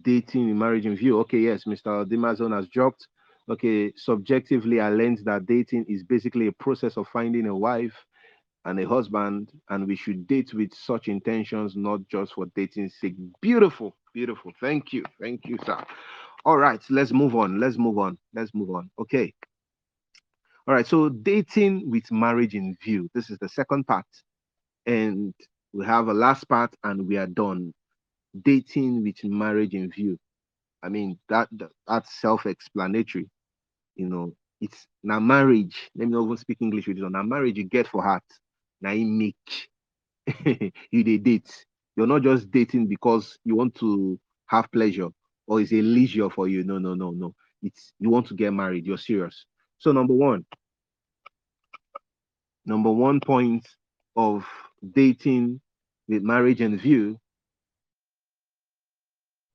dating in marriage in view. Okay, yes, Mr. Dimazon has dropped. Okay, subjectively, I learned that dating is basically a process of finding a wife and a husband, and we should date with such intentions, not just for dating's sake. Beautiful, beautiful. Thank you, thank you, sir. All right, let's move on. Let's move on. Let's move on. Okay. All right, so dating with marriage in view. This is the second part, and we have a last part, and we are done. Dating with marriage in view. I mean that, that that's self-explanatory. You know, it's now marriage. Let me not even speak English with you. Now marriage you get for heart. Now you make you they date. You're not just dating because you want to have pleasure or it's a leisure for you. No, no, no, no. It's you want to get married. You're serious. So number one, number one point of dating with marriage in view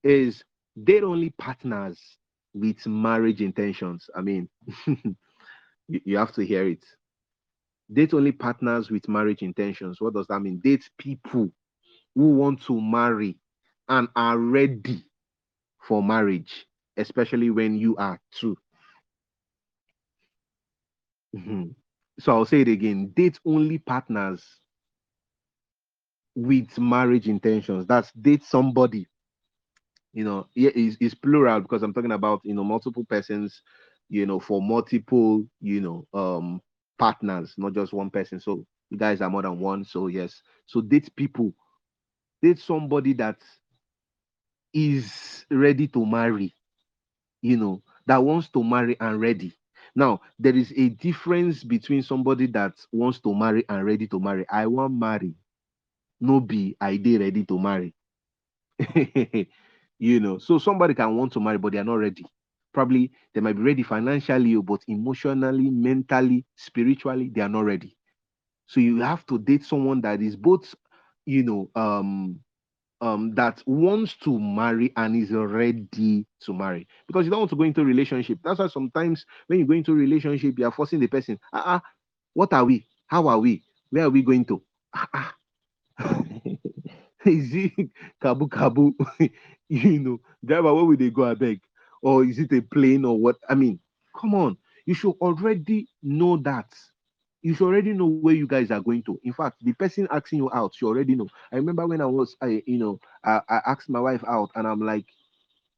is date only partners with marriage intentions. I mean, you, you have to hear it. Date only partners with marriage intentions. What does that mean? Date people who want to marry and are ready for marriage, especially when you are too. Mhm. So I'll say it again date only partners with marriage intentions. That's date somebody. You know, yeah, is it's plural because I'm talking about you know multiple persons, you know, for multiple, you know, um partners, not just one person. So you guys are more than one. So yes. So date people, date somebody that is ready to marry, you know, that wants to marry and ready. Now, there is a difference between somebody that wants to marry and ready to marry. I want marry, no be I did ready to marry. you know, so somebody can want to marry, but they are not ready. Probably they might be ready financially, but emotionally, mentally, spiritually, they are not ready. So you have to date someone that is both, you know, um, um, that wants to marry and is ready to marry because you don't want to go into a relationship. That's why sometimes when you go into a relationship, you are forcing the person. Ah, uh what are we? How are we? Where are we going to? Ah, is it kabu kabu? you know, driver, where will they go? I beg, or is it a plane or what? I mean, come on, you should already know that you should already know where you guys are going to. In fact, the person asking you out, you already know. I remember when I was, I, you know, I, I asked my wife out, and I'm like,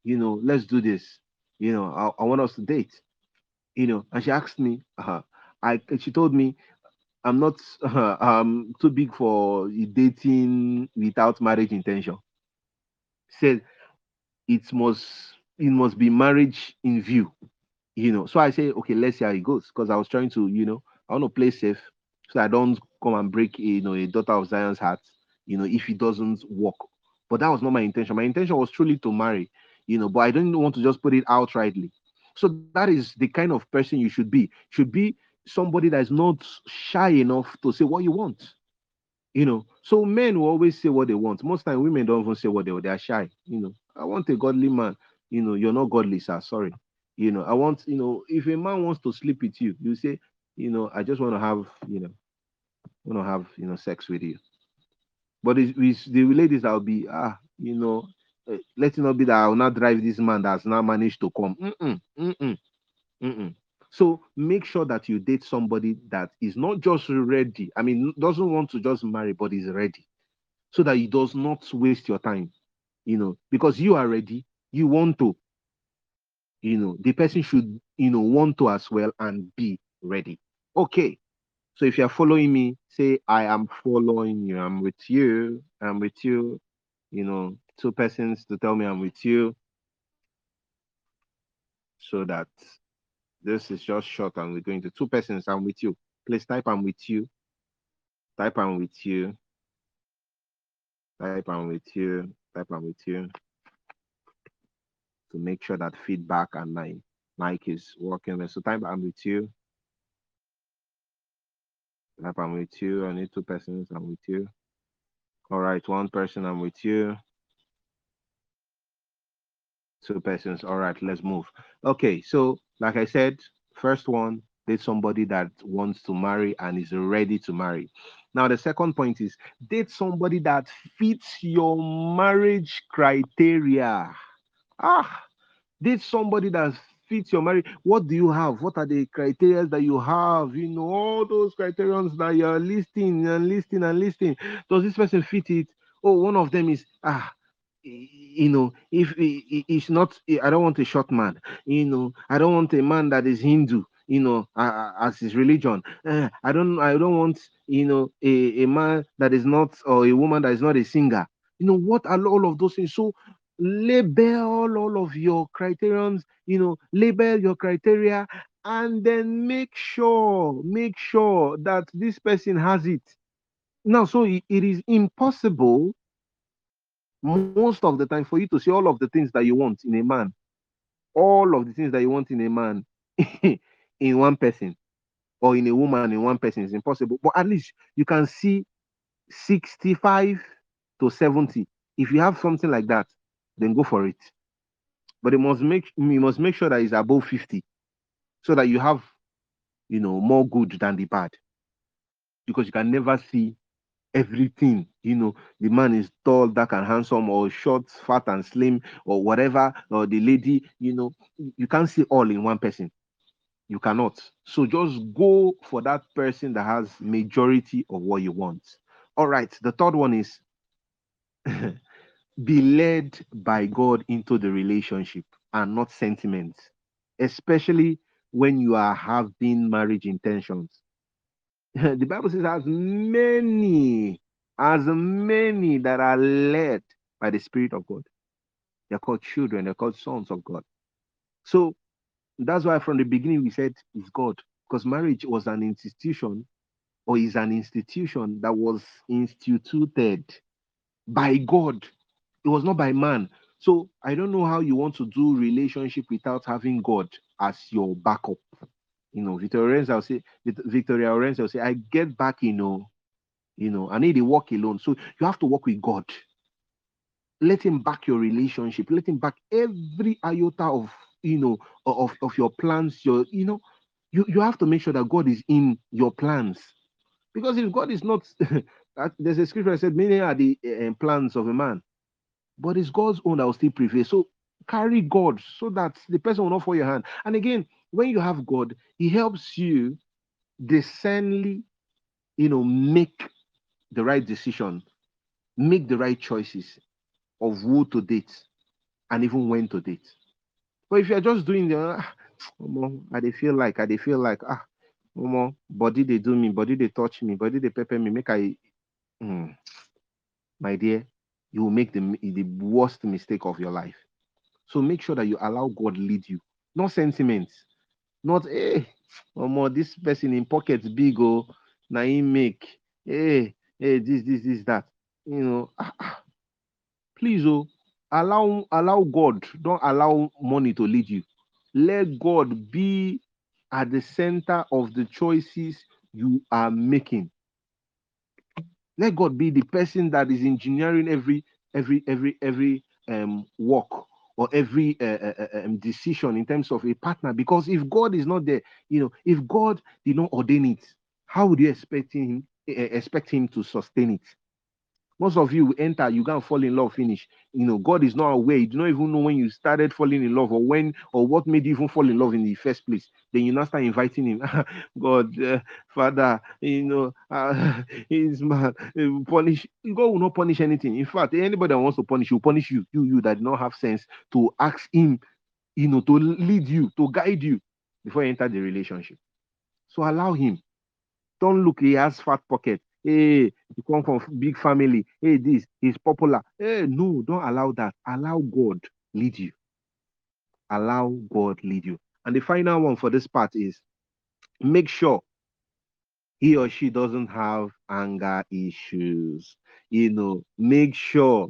you know, let's do this. You know, I, I want us to date. You know, and she asked me, uh, I, she told me, I'm not, uh, um, too big for dating without marriage intention. Said it must, it must be marriage in view. You know, so I say, okay, let's see how it goes, because I was trying to, you know, I want to play safe so I don't come and break you know a daughter of Zion's heart, you know, if it doesn't work. But that was not my intention. My intention was truly to marry, you know, but I didn't want to just put it outrightly. So that is the kind of person you should be. Should be somebody that is not shy enough to say what you want. You know, so men will always say what they want. Most time women don't even say what they want. They are shy. You know, I want a godly man. You know, you're not godly, sir. Sorry. You know, I want, you know, if a man wants to sleep with you, you say, you know, I just want to have, you know, want to have, you know, sex with you. But it's, the ladies that will be, ah, you know, uh, let it not be that I will not drive this man that's now managed to come. Mm-mm, mm-mm, mm-mm. So make sure that you date somebody that is not just ready. I mean, doesn't want to just marry, but is ready, so that he does not waste your time. You know, because you are ready, you want to. You know, the person should, you know, want to as well and be ready. Okay. So if you're following me, say, I am following you. I'm with you. I'm with you. You know, two persons to tell me I'm with you. So that this is just short and we're going to two persons. I'm with you. Please type I'm with you. Type I'm with you. Type I'm with you. Type I'm with you. To make sure that feedback and my mic is working. So type I'm with you. Type am with you. I need two persons. I'm with you. All right, one person. I'm with you. Two persons. All right, let's move. Okay, so like I said, first one, date somebody that wants to marry and is ready to marry. Now, the second point is date somebody that fits your marriage criteria. Ah, date somebody that fits your marriage. What do you have? What are the criteria that you have? You know, all those criterions that you're listing and listing and listing. Does this person fit it? Oh, one of them is ah, you know, if it's not, I don't want a short man. You know, I don't want a man that is Hindu. You know, as his religion. Uh, I don't, I don't want, you know, a, a man that is not or a woman that is not a singer. You know, what are all of those things? So label all of your criterions. You know, label your criteria, and then make sure, make sure that this person has it. Now, so it, it is impossible most of the time for you to see all of the things that you want in a man, all of the things that you want in a man in one person or in a woman in one person is impossible. But at least you can see 65 to 70. If you have something like that, then go for it. But it must make you must make sure that it's above 50 so that you have you know more good than the bad. Because you can never see everything. You know, the man is tall, dark, and handsome, or short, fat, and slim, or whatever, or the lady, you know, you can't see all in one person. You cannot. So just go for that person that has majority of what you want. All right. The third one is be led by God into the relationship and not sentiment, especially when you are having marriage intentions. the Bible says, as many, as many that are led by the Spirit of God, they're called children, they're called sons of God. So that's why from the beginning we said it's God, because marriage was an institution or is an institution that was instituted by God. It was not by man. So I don't know how you want to do relationship without having God as your backup you know, Victoria Orenze, I'll say, Victoria Orenze, I'll say, I get back, you know, you know, I need to walk alone. So you have to walk with God. Let him back your relationship. Let him back every iota of, you know, of, of your plans. Your, you know, you, you have to make sure that God is in your plans. Because if God is not, there's a scripture that said, many are the uh, plans of a man, but it's God's own that will still prevail. So carry God so that the person will not fall your hand. And again, when you have God, He helps you discernly, you know, make the right decision, make the right choices of who to date and even when to date. But if you're just doing the, ah, I they feel like, I they feel like, ah, Momo, body they do me, body they touch me, body they pepper me, make I, mm, my dear, you will make the, the worst mistake of your life. So make sure that you allow God lead you, not sentiments. Not, hey, or more this person in pockets big, oh, now he make, hey, hey, this, this, this, that. You know, ah, ah. please, oh, allow allow God, don't allow money to lead you. Let God be at the center of the choices you are making. Let God be the person that is engineering every every every every um work or every uh, uh, uh, um, decision in terms of a partner. Because if God is not there, you know, if God did not ordain it, how would you expect him expect him to sustain it? Most of you enter, you can't fall in love, finish. You know, God is not aware. You do not even know when you started falling in love or when or what made you even fall in love in the first place. Then you now start inviting him. God, uh, Father, you know, uh, he's man, punish. God will not punish anything. In fact, anybody that wants to punish you, punish you. You, you that do not have sense to ask him, you know, to lead you, to guide you before you enter the relationship. So allow him. Don't look, he has fat pocket hey, you come from big family, hey, this is popular. Hey, no, don't allow that. Allow God lead you. Allow God lead you. And the final one for this part is make sure he or she doesn't have anger issues. You know, make sure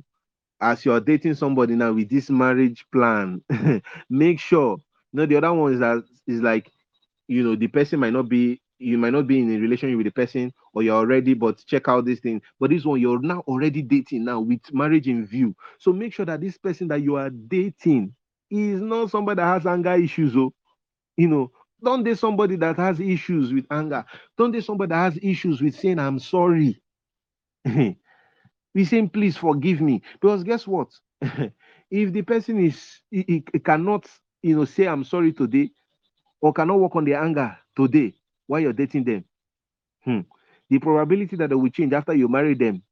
as you're dating somebody now with this marriage plan, make sure. You know, the other one is that is like, you know, the person might not be you might not be in a relationship with the person or you're already but check out this thing. But this one you're now already dating now with marriage in view. So make sure that this person that you are dating is not somebody that has anger issues oh. You know don't date somebody that has issues with anger. Don't date somebody that has issues with saying i'm sorry. We saying please forgive me. Because guess what? If the person is he- he cannot you know say i'm sorry today or cannot work on the anger today while you're dating them. Hmm, the probability that they will change after you marry them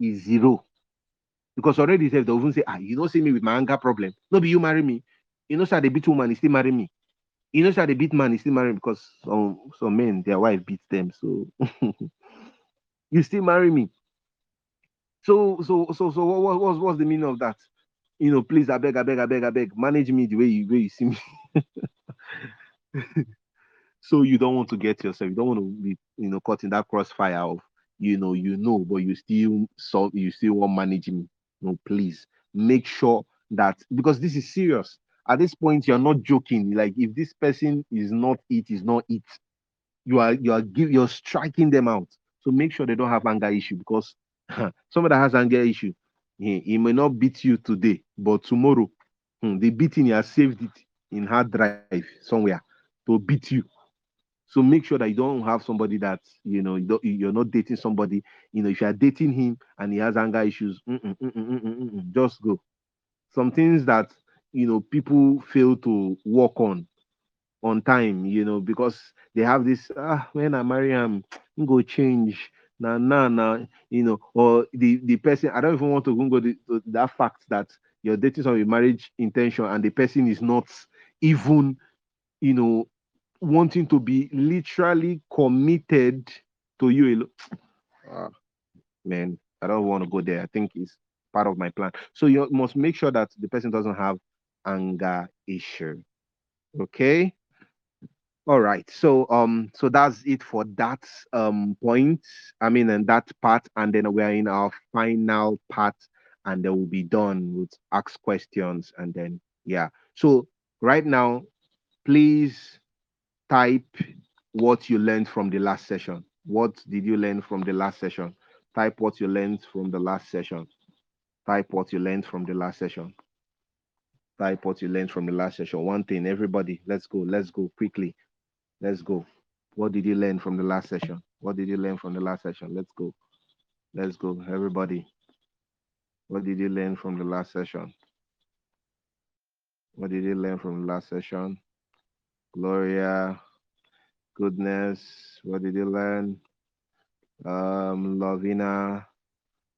is zero. Because already they will even say ah you don't see me with my anger problem. No be you marry me. You know sir they beat woman he still marry me. You know sir they beat man he still marry me because some some men their wife beats them so. You still marry me. So so so so what, what what's the meaning of that? You know please i beg i beg i beg i beg manage me the way you way you see me so you don't want to get yourself you don't want to be you know caught in that crossfire of you know you know but you still so you still want managing. no please make sure that because this is serious. At this point you're not joking. Like if this person is not it is not it you are you are give you're striking them out. So make sure they don't have anger issue because somebody has anger issue he, he may not beat you today but tomorrow hmm, the beating he has saved it in hard drive somewhere to beat you so make sure that you don't have somebody that you know you you're not dating somebody. You know, if you are dating him and he has anger issues, mm-mm, mm-mm, mm-mm, just go. Some things that you know people fail to work on on time. You know, because they have this. Ah, when I marry him, I'm go change. Nah, nah, nah. You know, or the the person. I don't even want to go to that fact that you're dating someone marriage intention and the person is not even you know wanting to be literally committed to you. Ah, man, I don't want to go there. I think it's part of my plan. So you must make sure that the person doesn't have anger issue. Okay. All right. So um so that's it for that um point. I mean and that part and then we are in our final part and then we'll be done with ask questions and then yeah. So right now please type what you learned from the last session. What did you learn from the last session? Type what you learned from the last session. Type what you learned from the last session. Type what you learned from the last session. One thing, everybody, let's go. Let's go quickly. Let's go. What did you learn from the last session? What did you learn from the last session? Let's go. Let's go, everybody. What did you learn from the last session? What did you learn from the last session? Gloria, goodness. What did you learn? Um, Lovina,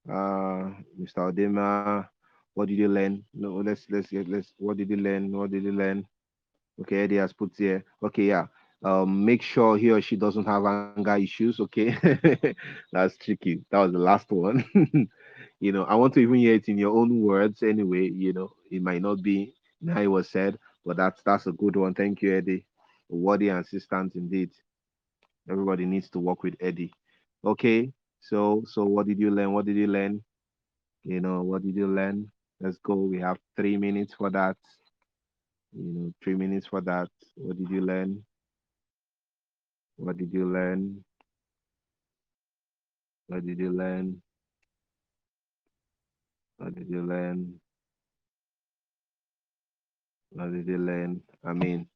uh, Mr. Odima. What did you learn? No, let's let's get let's. What did you learn? What did you learn? Okay, Eddie has put here. Okay, yeah. Um, make sure he or she doesn't have anger issues. Okay, that's tricky. That was the last one. you know, I want to even hear it in your own words. Anyway, you know, it might not be how it was said, but that's that's a good one. Thank you, Eddie. A worthy assistant indeed. Everybody needs to work with Eddie. Okay, so so what did you learn? What did you learn? You know, what did you learn? Let's go. We have three minutes for that. You know, three minutes for that. What did you learn? What did you learn? What did you learn? What did you learn? What did you learn? I mean,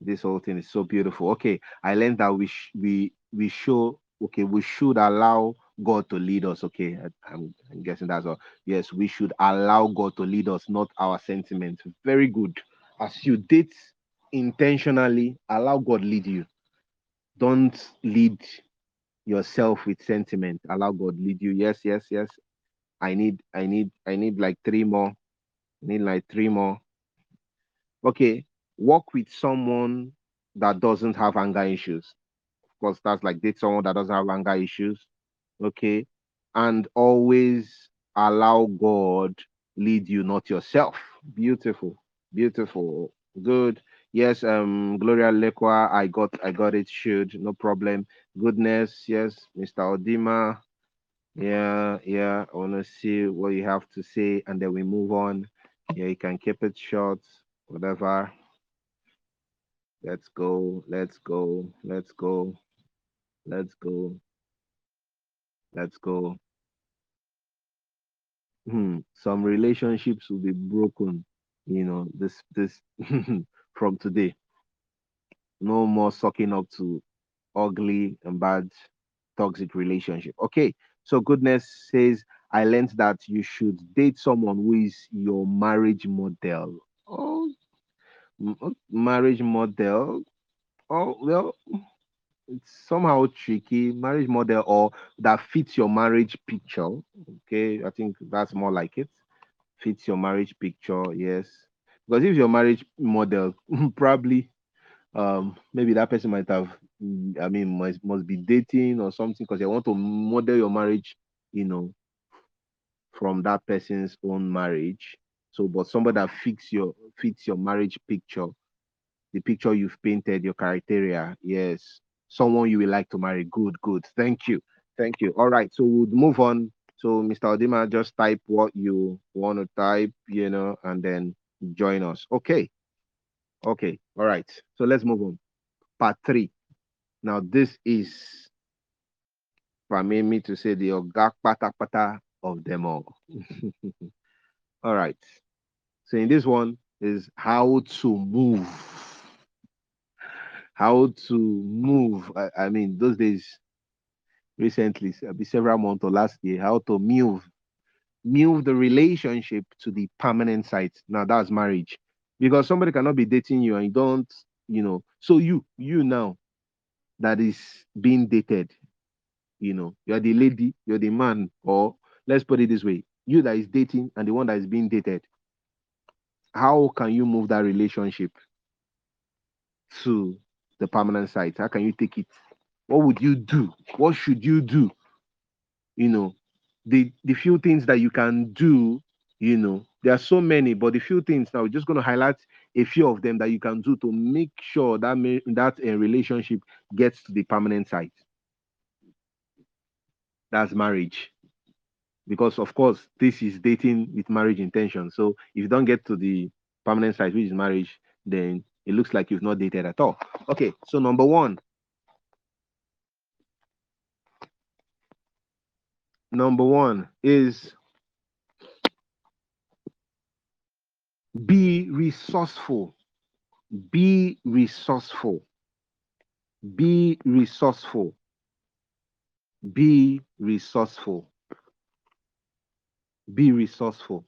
this whole thing is so beautiful. Okay, I learned that we we we show okay we should allow God to lead us. Okay, I, am I'm guessing that's all. Yes, we should allow God to lead us, not our sentiments. Very good. As you did intentionally, allow God lead you. Don't lead yourself with sentiment. Allow God lead you. Yes, yes, yes. I need, I need, I need like three more. I need like three more. Okay, work with someone that doesn't have anger issues. Of course, that's like date someone that doesn't have anger issues. Okay, and always allow God lead you, not yourself. Beautiful, beautiful, good. Yes, um, Gloria Lekwa, I got, I got it. Should no problem. Goodness, yes, Mr. Odima. Yeah, yeah. I wanna see what you have to say, and then we move on. Yeah, you can keep it short, whatever. Let's go. Let's go. Let's go. Let's go. Let's go. Hmm. Some relationships will be broken. You know this. This from today. No more sucking up to ugly and bad toxic relationship. Okay, so goodness says I learned that you should date someone who is your marriage model. Oh, marriage model. Oh, well, it's somehow tricky. Marriage model or that fits your marriage picture. Okay, I think that's more like it. Fits your marriage picture, yes. Because if your marriage model, probably um maybe that person might have i mean must, must be dating or something because they want to model your marriage you know from that person's own marriage so but somebody that fits your fits your marriage picture the picture you've painted your criteria yes someone you will like to marry good good. Thank you. Thank you. All right so we'll move on. So mr odima just type what you want to type you know and then join us. Okay. Okay. All right. So let's move on. Part three. Now, this is permit me to say the Oga Pata Pata of them all. all right. So, in this one is how to move. How to move. I, I mean, those days, recently, several months or last year, how to move. Move the relationship to the permanent site. Now, that's marriage. Because somebody cannot be dating you and you don't, you know. So, you, you now, that is being dated. You know, you're the lady, you're the man, or let's put it this way you that is dating and the one that is being dated. How can you move that relationship to the permanent site? How can you take it? What would you do? What should you do? You know, the the few things that you can do, you know, there are so many, but the few things now we're just going to highlight a few of them that you can do to make sure that may, that uh, relationship gets to the permanent site. That's marriage. Because of course, this is dating with marriage intention. So if you don't get to the permanent site, which is marriage, then it looks like you've not dated at all. Okay, so number one. Number one is be resourceful. Be resourceful. Be resourceful. Be resourceful. Be resourceful.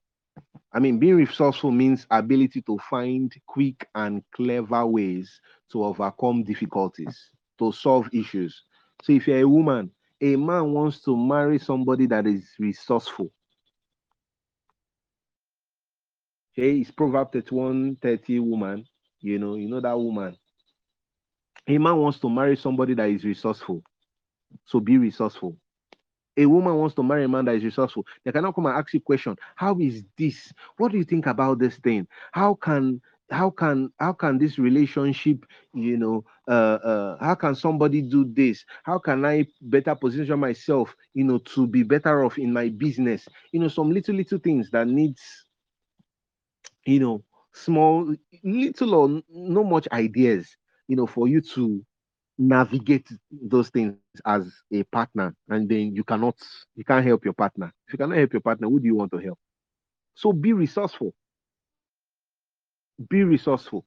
I mean, being resourceful means ability to find quick and clever ways to overcome difficulties, to solve issues. So if you're a woman, a man wants to marry somebody that is resourceful. Okay, it's Proverbs 31 30 woman. You know, you know that woman. A man wants to marry somebody that is resourceful. So be resourceful. A woman wants to marry a man that is resourceful. They cannot come and ask you question. How is this? What do you think about this thing? How can how can how can this relationship you know uh, uh how can somebody do this how can i better position myself you know to be better off in my business you know some little little things that needs you know small little or no much ideas you know for you to navigate those things as a partner and then you cannot you can't help your partner. If you cannot help your partner who do you want to help? So be resourceful. Be resourceful.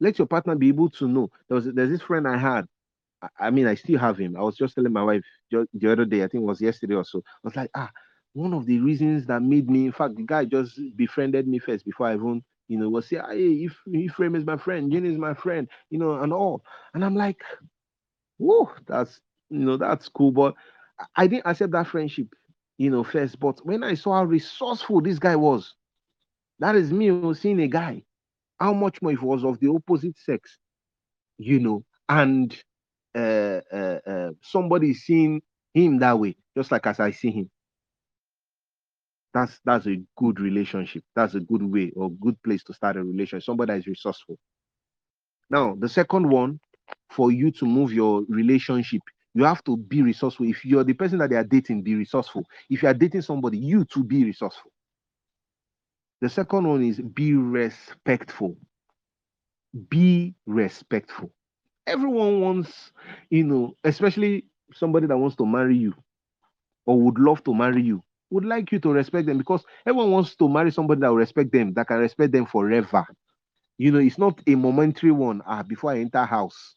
Let your partner be able to know. There was there's this friend i had. I, I mean i still have him. I was just telling my wife the other day i think it was yesterday or so. I was like ah one of the reasons that made me in fact the guy just befriended me first before i even you know was say ah, hey if Ephraim is my friend Jenny is my friend you know and all. And i'm like whoa that's you know that's cool but I- didn't accept that friendship you know first but when i saw how resourceful this guy was that is me oh, seeing a guy how much more if it was of the opposite sex, you know, and uh, uh, uh, somebody seeing him that way, just like as I see him. That's that's a good relationship. That's a good way or good place to start a relationship. Somebody that is resourceful. Now, the second one, for you to move your relationship, you have to be resourceful. If you're the person that they are dating, be resourceful. If you are dating somebody, you to be resourceful. The second one is be respectful. Be respectful. Everyone wants, you know, especially somebody that wants to marry you or would love to marry you, would like you to respect them because everyone wants to marry somebody that will respect them, that can respect them forever. You know, it's not a momentary one. Ah, before I enter house,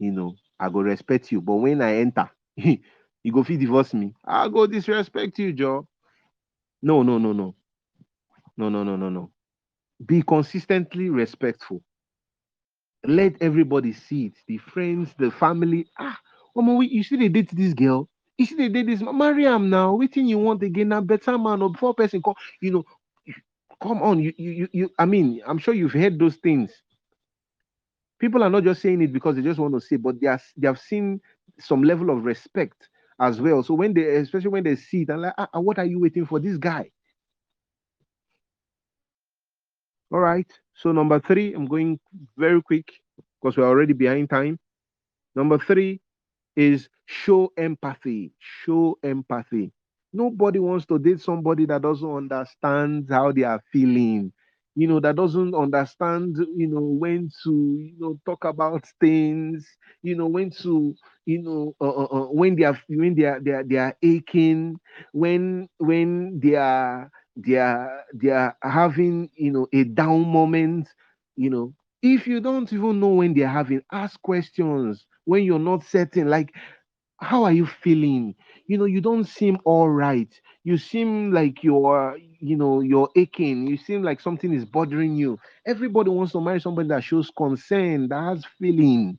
you know, I go respect you. But when I enter, you go feel divorce me. I go disrespect you, Joe. No, no, no, no. No, no, no, no, no. Be consistently respectful. Let everybody see it. The friends, the family. Ah, oh, you see they date this girl. You see they date this Mariam now. Waiting you want again a better man or before person come. You know, come on. You, you, you. I mean, I'm sure you've heard those things. People are not just saying it because they just want to say, but they are they have seen some level of respect as well. So when they, especially when they see it, and like, ah, ah, what are you waiting for this guy? All right. So number three, I'm going very quick because we're already behind time. Number three is show empathy. Show empathy. Nobody wants to date somebody that doesn't understand how they are feeling. You know, that doesn't understand, you know, when to, you know, talk about things, you know, when to, you know, uh, uh, uh, when they are when they are they are, they are aching, when when they are they are they are having you know a down moment you know if you don't even know when they're having ask questions when you're not certain like how are you feeling you know you don't seem all right. You seem like you're you know you're aching. You seem like something is bothering you. Everybody wants to marry somebody that shows concern that has feeling.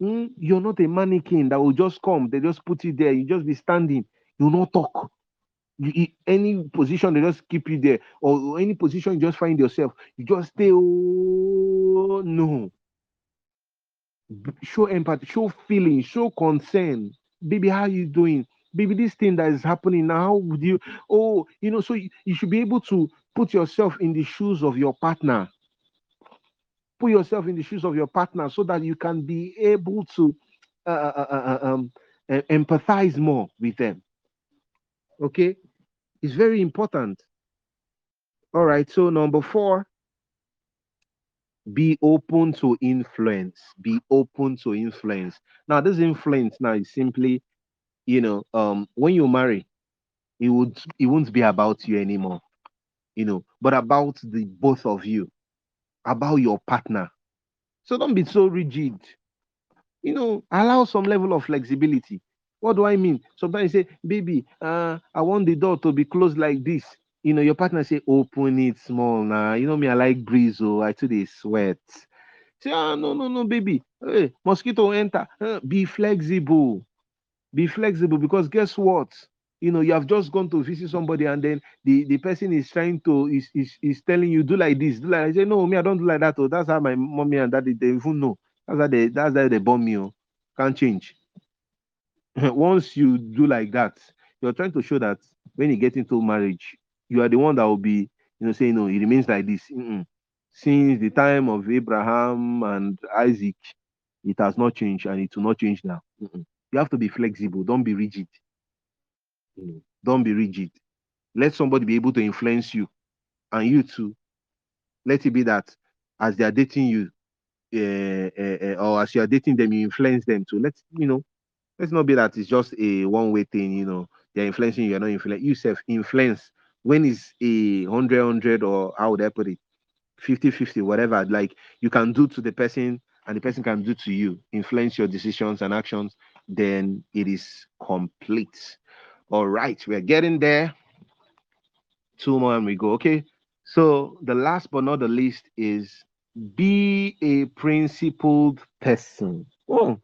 Hmm? you're not a mannequin that will just come. They just put you there. You just be standing. You not talk. You, any position they just keep you there. Or, or any position you just find yourself you just stay oh no. Show empathy show feeling show concern baby how you doing? Baby this thing that is happening now would you oh you know so you, you should be able to put yourself in the shoes of your partner. Put yourself in the shoes of your partner so that you can be able to uh, uh, uh, uh, um, uh, empathize more with them. Okay? It's very important. All right. So number four, be open to influence. Be open to influence. Now, this influence now is simply, you know, um, when you marry, it would it won't be about you anymore, you know, but about the both of you, about your partner. So don't be so rigid. You know, allow some level of flexibility. What do I mean? Sometimes you say, baby, uh, I want the door to be closed like this. You know, your partner say, open it small now. You know me, I like breeze, oh, I too they sweat. Say, ah, no, no, no, baby. Hey, mosquito enter. Uh, be flexible. Be flexible because guess what? You know, you have just gone to visit somebody and then the, the person is trying to is, is is telling you do like this, do like I say, no, me, I don't do like that. Oh, that's how my mommy and daddy they even know. That's how they that's how they born me. Oh. Can't change. Once you do like that, you're trying to show that when you get into marriage, you are the one that will be, you know, saying no, it remains like this. Mm-mm. Since the time of Abraham and Isaac, it has not changed and it will not change now. Mm-mm. You have to be flexible. Don't be rigid. Know, don't be rigid. Let somebody be able to influence you, and you too. Let it be that as they are dating you, uh, uh, uh, or as you are dating them, you influence them too. Let's you know, let's not be that it's just a one-way thing. You know, they're influencing you, you're not influencing. You self influence when it's a hundred hundred or how would I put it, 50 50, whatever. Like you can do to the person and the person can do to you, influence your decisions and actions. Then it is complete. All right, we're getting there. Two more and we go. Okay. So the last but not the least is be a principled person. Oh,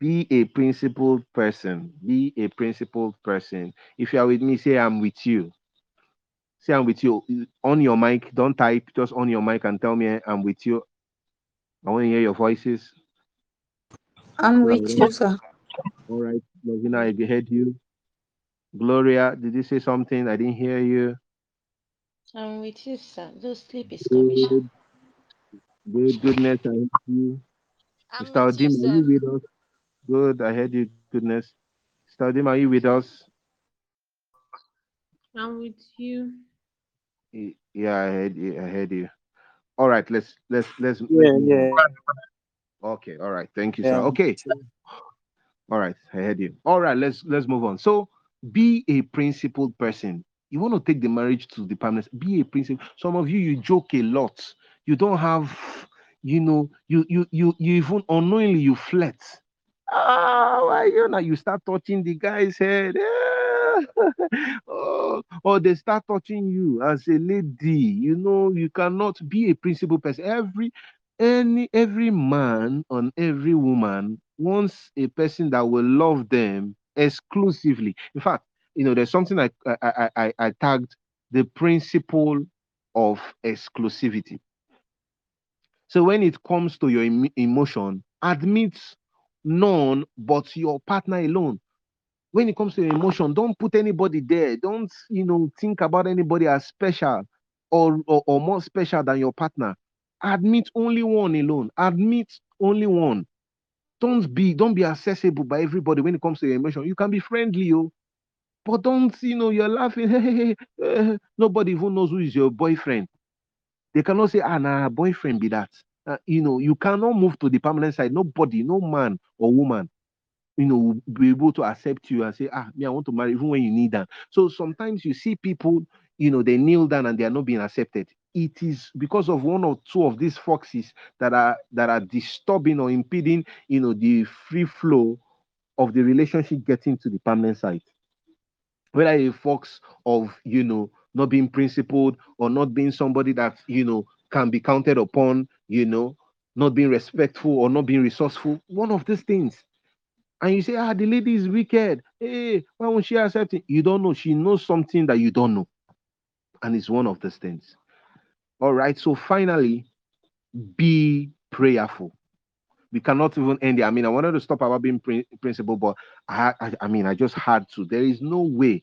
be a principled person. Be a principled person. If you are with me, say I'm with you. Say I'm with you. On your mic, don't type, just on your mic and tell me I'm with you. I want to hear your voices. I'm with you, sir. All right, Lovina, I heard you. Gloria, did you say something? I didn't hear you. I'm with you, sir. Though sleep is coming. Good. Good, goodness, I heard you. I'm Mr. with you, Odim, are you with us? Good, I heard you, goodness. Mr. Odim, are you with us? I'm with you. Yeah, I heard you. I heard you. All right, let's let's let's. Yeah, yeah. Okay, all right. Thank you, sir. yeah. Okay, all right. I heard you. All right, let's let's move on. So, be a principled person. You want to take the marriage to the permanent. Be a principle. Some of you you joke a lot. You don't have, you know, you you you you even unknowingly you flirt. Oh, why you know you start touching the guy's head. Yeah. Oh, or they start touching you as a lady. You know, you cannot be a principal person. Every any every man on every woman wants a person that will love them exclusively. In fact, you know, there's something I I I, I, tagged the principle of exclusivity. So when it comes to your em- emotion, admit none but your partner alone. When it comes to emotion, don't put anybody there. Don't you know think about anybody as special or, or, or more special than your partner. Admit only one alone. Admit only one. Don't be don't be accessible by everybody when it comes to your emotion. You can be friendly, oh, but don't you know you're laughing. eh, Nobody even knows who is your boyfriend. They cannot say, ah, nah, boyfriend be that. Uh, you know, you cannot move to the permanent side. Nobody, no man or woman, you know, be able to accept you and say, ah, me, I want to marry, even when you need that. So sometimes you see people, you know, they kneel down and they are not being accepted. It is because of one or two of these foxes that are that are disturbing or impeding, you know, the free flow of the relationship getting to the permanent side whether a fox of you know not being principled or not being somebody that you know can be counted upon you know not being respectful or not being resourceful one of these things and you say ah the lady is wicked. Hey why won't she accept it? You don't know. She knows something that you don't know. And it's one of those things. All right so finally be prayerful. We cannot even end it. I mean, I wanted to stop about being prin- principle, but I, I, I mean, I just had to. There is no way.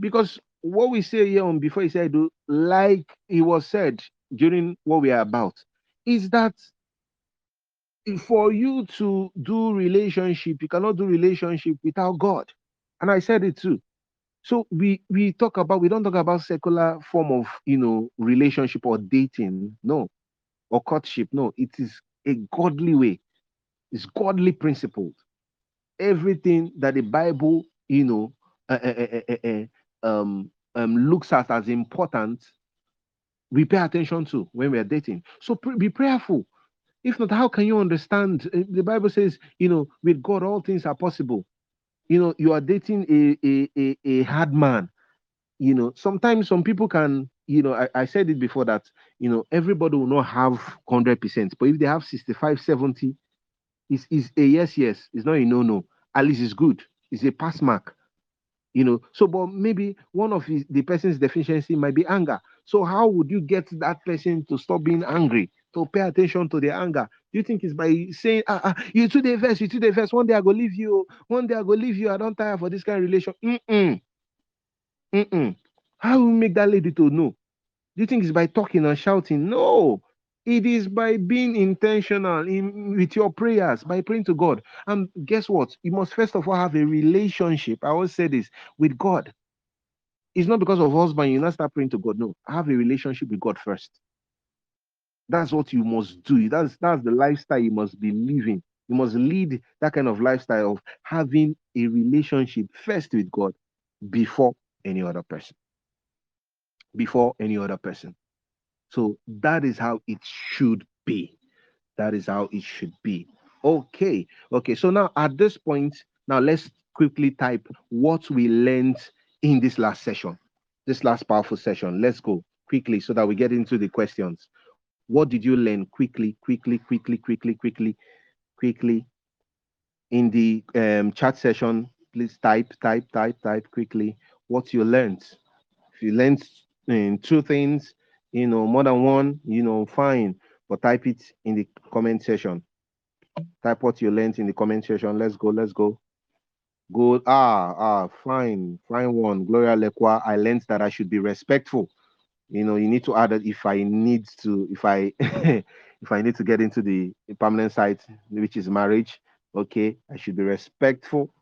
Because what we say here on before he said, like it was said during what we are about, is that for you to do relationship, you cannot do relationship without God. And I said it too. So we we talk about we don't talk about secular form of you know relationship or dating, no, or courtship. No, it is a godly way. It's godly principled. Everything that the Bible, you know, uh, uh, uh, um, um, looks at as important, we pay attention to when we are dating. So pr- be prayerful. If not, how can you understand? Uh, The Bible says, you know, with God all things are possible. You know, you are dating a a a, a hard man. You know, sometimes some people can, you know, I, I said it before that, you know, everybody will not have 100%, but if they have 65, 70, it's, it's a yes, yes. It's not a no, no. At least it's good. It's a pass mark. You know, so but maybe one of his, the person's deficiency might be anger. So how would you get that person to stop being angry, to pay attention to their anger? Do you think it's by saying, ah, ah you two day first, you two day first, one day I go leave you, one day I go leave you, I don't tire for this kind of relation. Mm-mm. Mm-mm. How will make that lady to know? Do you think it's by talking and shouting? No. It is by being intentional in with your prayers, by praying to God. And guess what? You must first of all have a relationship. I always say this with God. It's not because of husband, you not start praying to God. No, have a relationship with God first. That's what you must do. That's that's the lifestyle you must be living. You must lead that kind of lifestyle of having a relationship first with God before any other person. Before any other person. So that is how it should be. That is how it should be. Okay. Okay. So now at this point, now let's quickly type what we learned in this last session, this last powerful session. Let's go quickly so that we get into the questions. What did you learn quickly, quickly, quickly, quickly, quickly, quickly in the um, chat session? Please type, type, type, type quickly what you learned. If you learned in two things, you know, more than one, you know, fine. But type it in the comment section. Type what you learned in the comment section. Let's go, let's go. Good. Ah, ah, fine, fine one. Gloria Lekwa. I learned that I should be respectful. You know, you need to add that if I need to, if I if I need to get into the permanent side, which is marriage, okay, I should be respectful.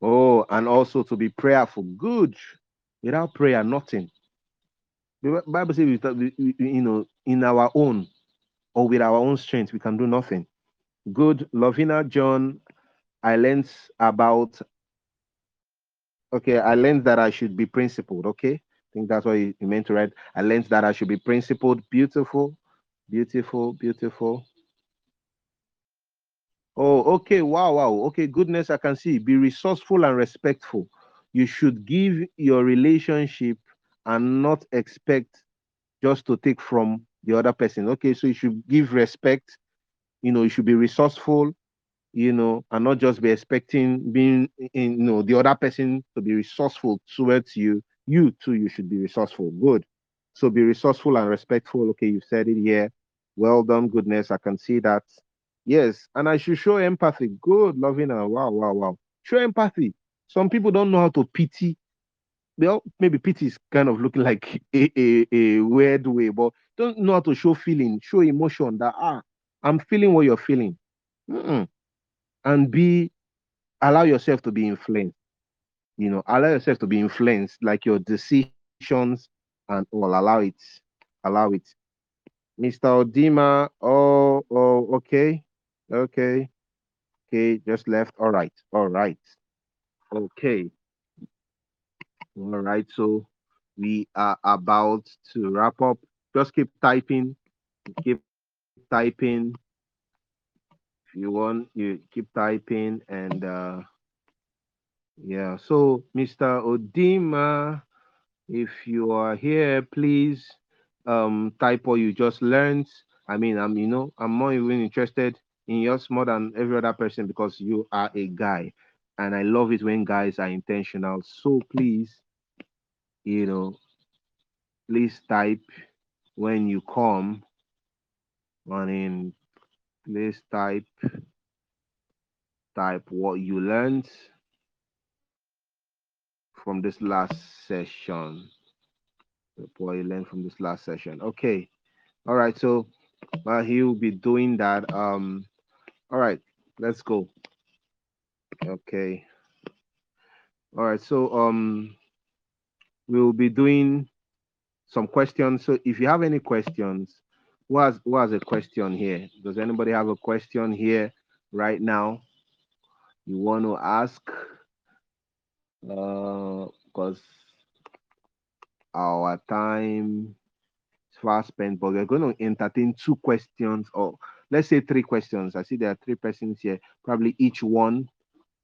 Oh, and also to be prayerful. Good. Without prayer, nothing. The Bible says, you know, in our own or with our own strength, we can do nothing. Good. Lovina John, I learned about, okay, I learned that I should be principled. Okay. I think that's what you meant to write. I learned that I should be principled. Beautiful. Beautiful. Beautiful. Oh, okay. Wow, wow. Okay, goodness, I can see. Be resourceful and respectful. You should give your relationship and not expect just to take from the other person. Okay, so you should give respect. You know, you should be resourceful, you know, and not just be expecting being in, you know, the other person to be resourceful towards you. You too, you should be resourceful. Good. So be resourceful and respectful. Okay, you said it here. Well done, goodness. I can see that. Yes, and I should show empathy. Good, loving and Wow, wow, wow. Show empathy. Some people don't know how to pity. Well, maybe pity is kind of looking like a, a, a weird way, but don't know how to show feeling, show emotion that ah, I'm feeling what you're feeling. Mm-mm. And be allow yourself to be influenced. You know, allow yourself to be influenced, like your decisions and all. Allow it. Allow it. Mr. Odima, oh, oh, okay. Okay. Okay, just left. All right. All right. Okay. All right. So we are about to wrap up. Just keep typing. Keep typing. If you want, you keep typing and uh yeah. So Mr. Odima, if you are here, please um type what you just learned. I mean, I'm you know, I'm more even interested in yours more than every other person because you are a guy and i love it when guys are intentional so please you know please type when you come on in please type type what you learned from this last session what you learned from this last session okay all right so uh, he will be doing that um all right, let's go. Okay. All right, so um we'll be doing some questions. So if you have any questions, who has who has a question here? Does anybody have a question here right now? You want to ask? Uh because our time is fast spent, but we're going to entertain two questions or let's say three questions. I see there are three persons here, probably each one,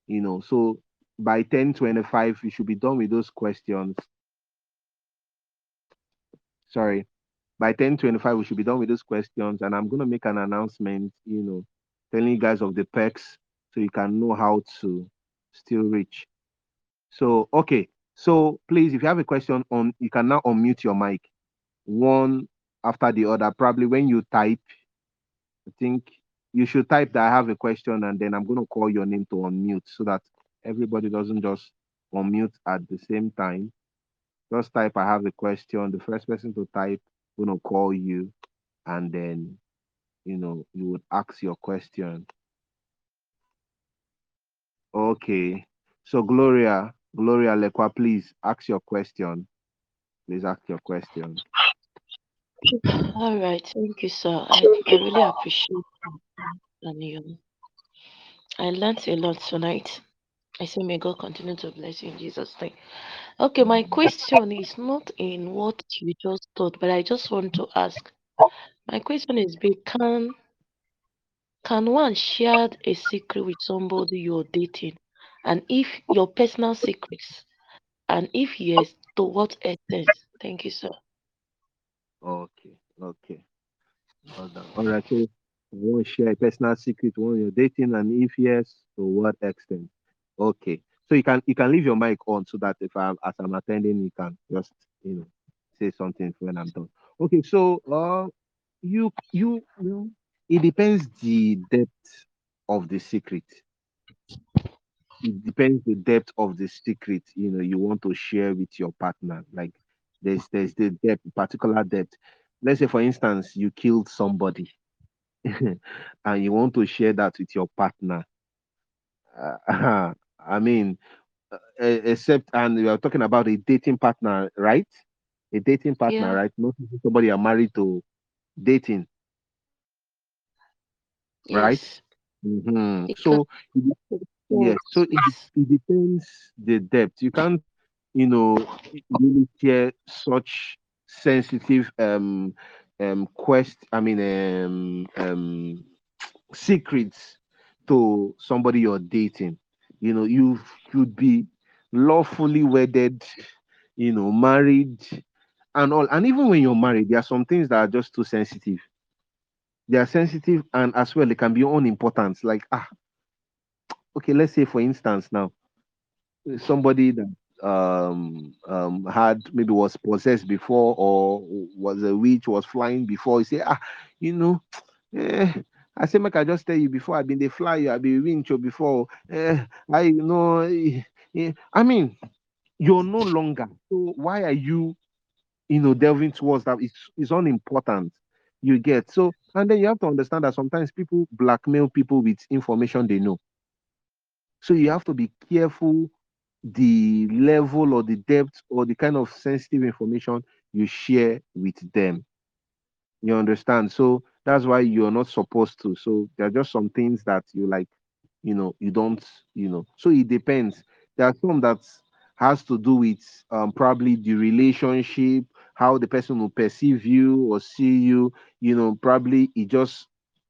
you know. So by 1025, we should be done with those questions. Sorry, by 1025, we should be done with those questions. And I'm going to make an announcement, you know, telling you guys of the perks so you can know how to still reach. So, okay. So please, if you have a question on, you can now unmute your mic one after the other. Probably when you type, I think you should type that I have a question and then I'm going to call your name to unmute so that everybody doesn't just unmute at the same time. Just type I have a question. The first person to type going to call you and then you know you would ask your question. Okay. So Gloria, Gloria Lekwa, please ask your question. Please ask your question. All right, thank you, sir. I, I really appreciate you. I learned a lot tonight. I say, may God continue to bless you in Jesus' name. Okay, my question is not in what you just thought, but I just want to ask. My question is: can can one share a secret with somebody you're dating, and if your personal secrets, and if yes, to what extent? Thank you, sir. Okay, okay. Well done. All right. So I want to share a personal secret when you're dating, and if yes, to what extent? Okay. So you can you can leave your mic on so that if I'm as I'm attending, you can just you know say something when I'm done. Okay. So uh, you you you it depends the depth of the secret. It depends the depth of the secret you know you want to share with your partner. Like there's there's the depth, particular depth. let's say for instance you killed somebody and you want to share that with your partner uh, i mean uh, except and we are talking about a dating partner right? A dating partner Yeah. right? Not somebody you're married to dating. Right? Yes. hmm so it de- yes. so it, it depends the depth. You can't you know really share such sensitive um um quest i mean um um secrets to somebody you're dating you know you should be lawfully wedded you know married and all. And even when you're married there are some things that are just too sensitive. They are sensitive and as well they can be unimportant like ah okay let's say for instance now somebody that um um had maybe was possessed before or was a witch was flying before you say ah you know eh, I say make I just tell you before I've been the fly you I be winch before. Eh, I know eh, eh, I mean you're no longer. So why are you you know delving towards that? It's it's unimportant you get. So and then you have to understand that sometimes people blackmail people with information they know. So you have to be careful the level or the depth or the kind of sensitive information you share with them. You understand? So that's why you're not supposed to. So there are just some things that you like, you know, you don't, you know. So it depends. There are some that has to do with um, probably the relationship, how the person will perceive you or see you. You know, probably it just,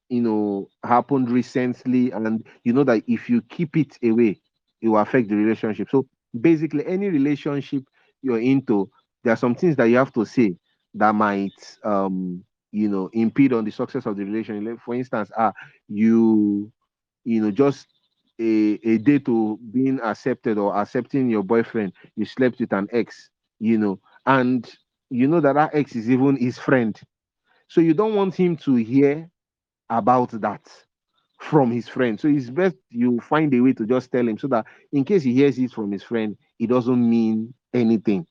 you know, happened recently, and you know that if you keep it away, it will affect the relationship. So basically, any relationship you're into, there are some things that you have to say that might um you know impede on the success of the relationship. Like, for instance ah you you know just a, a day to being accepted or accepting your boyfriend you slept with an ex you know and you know that that ex is even his friend. So you don't want him to hear about that from his friend. So it's best you find a way to just tell him so that in case he hears it from his friend it doesn't mean anything.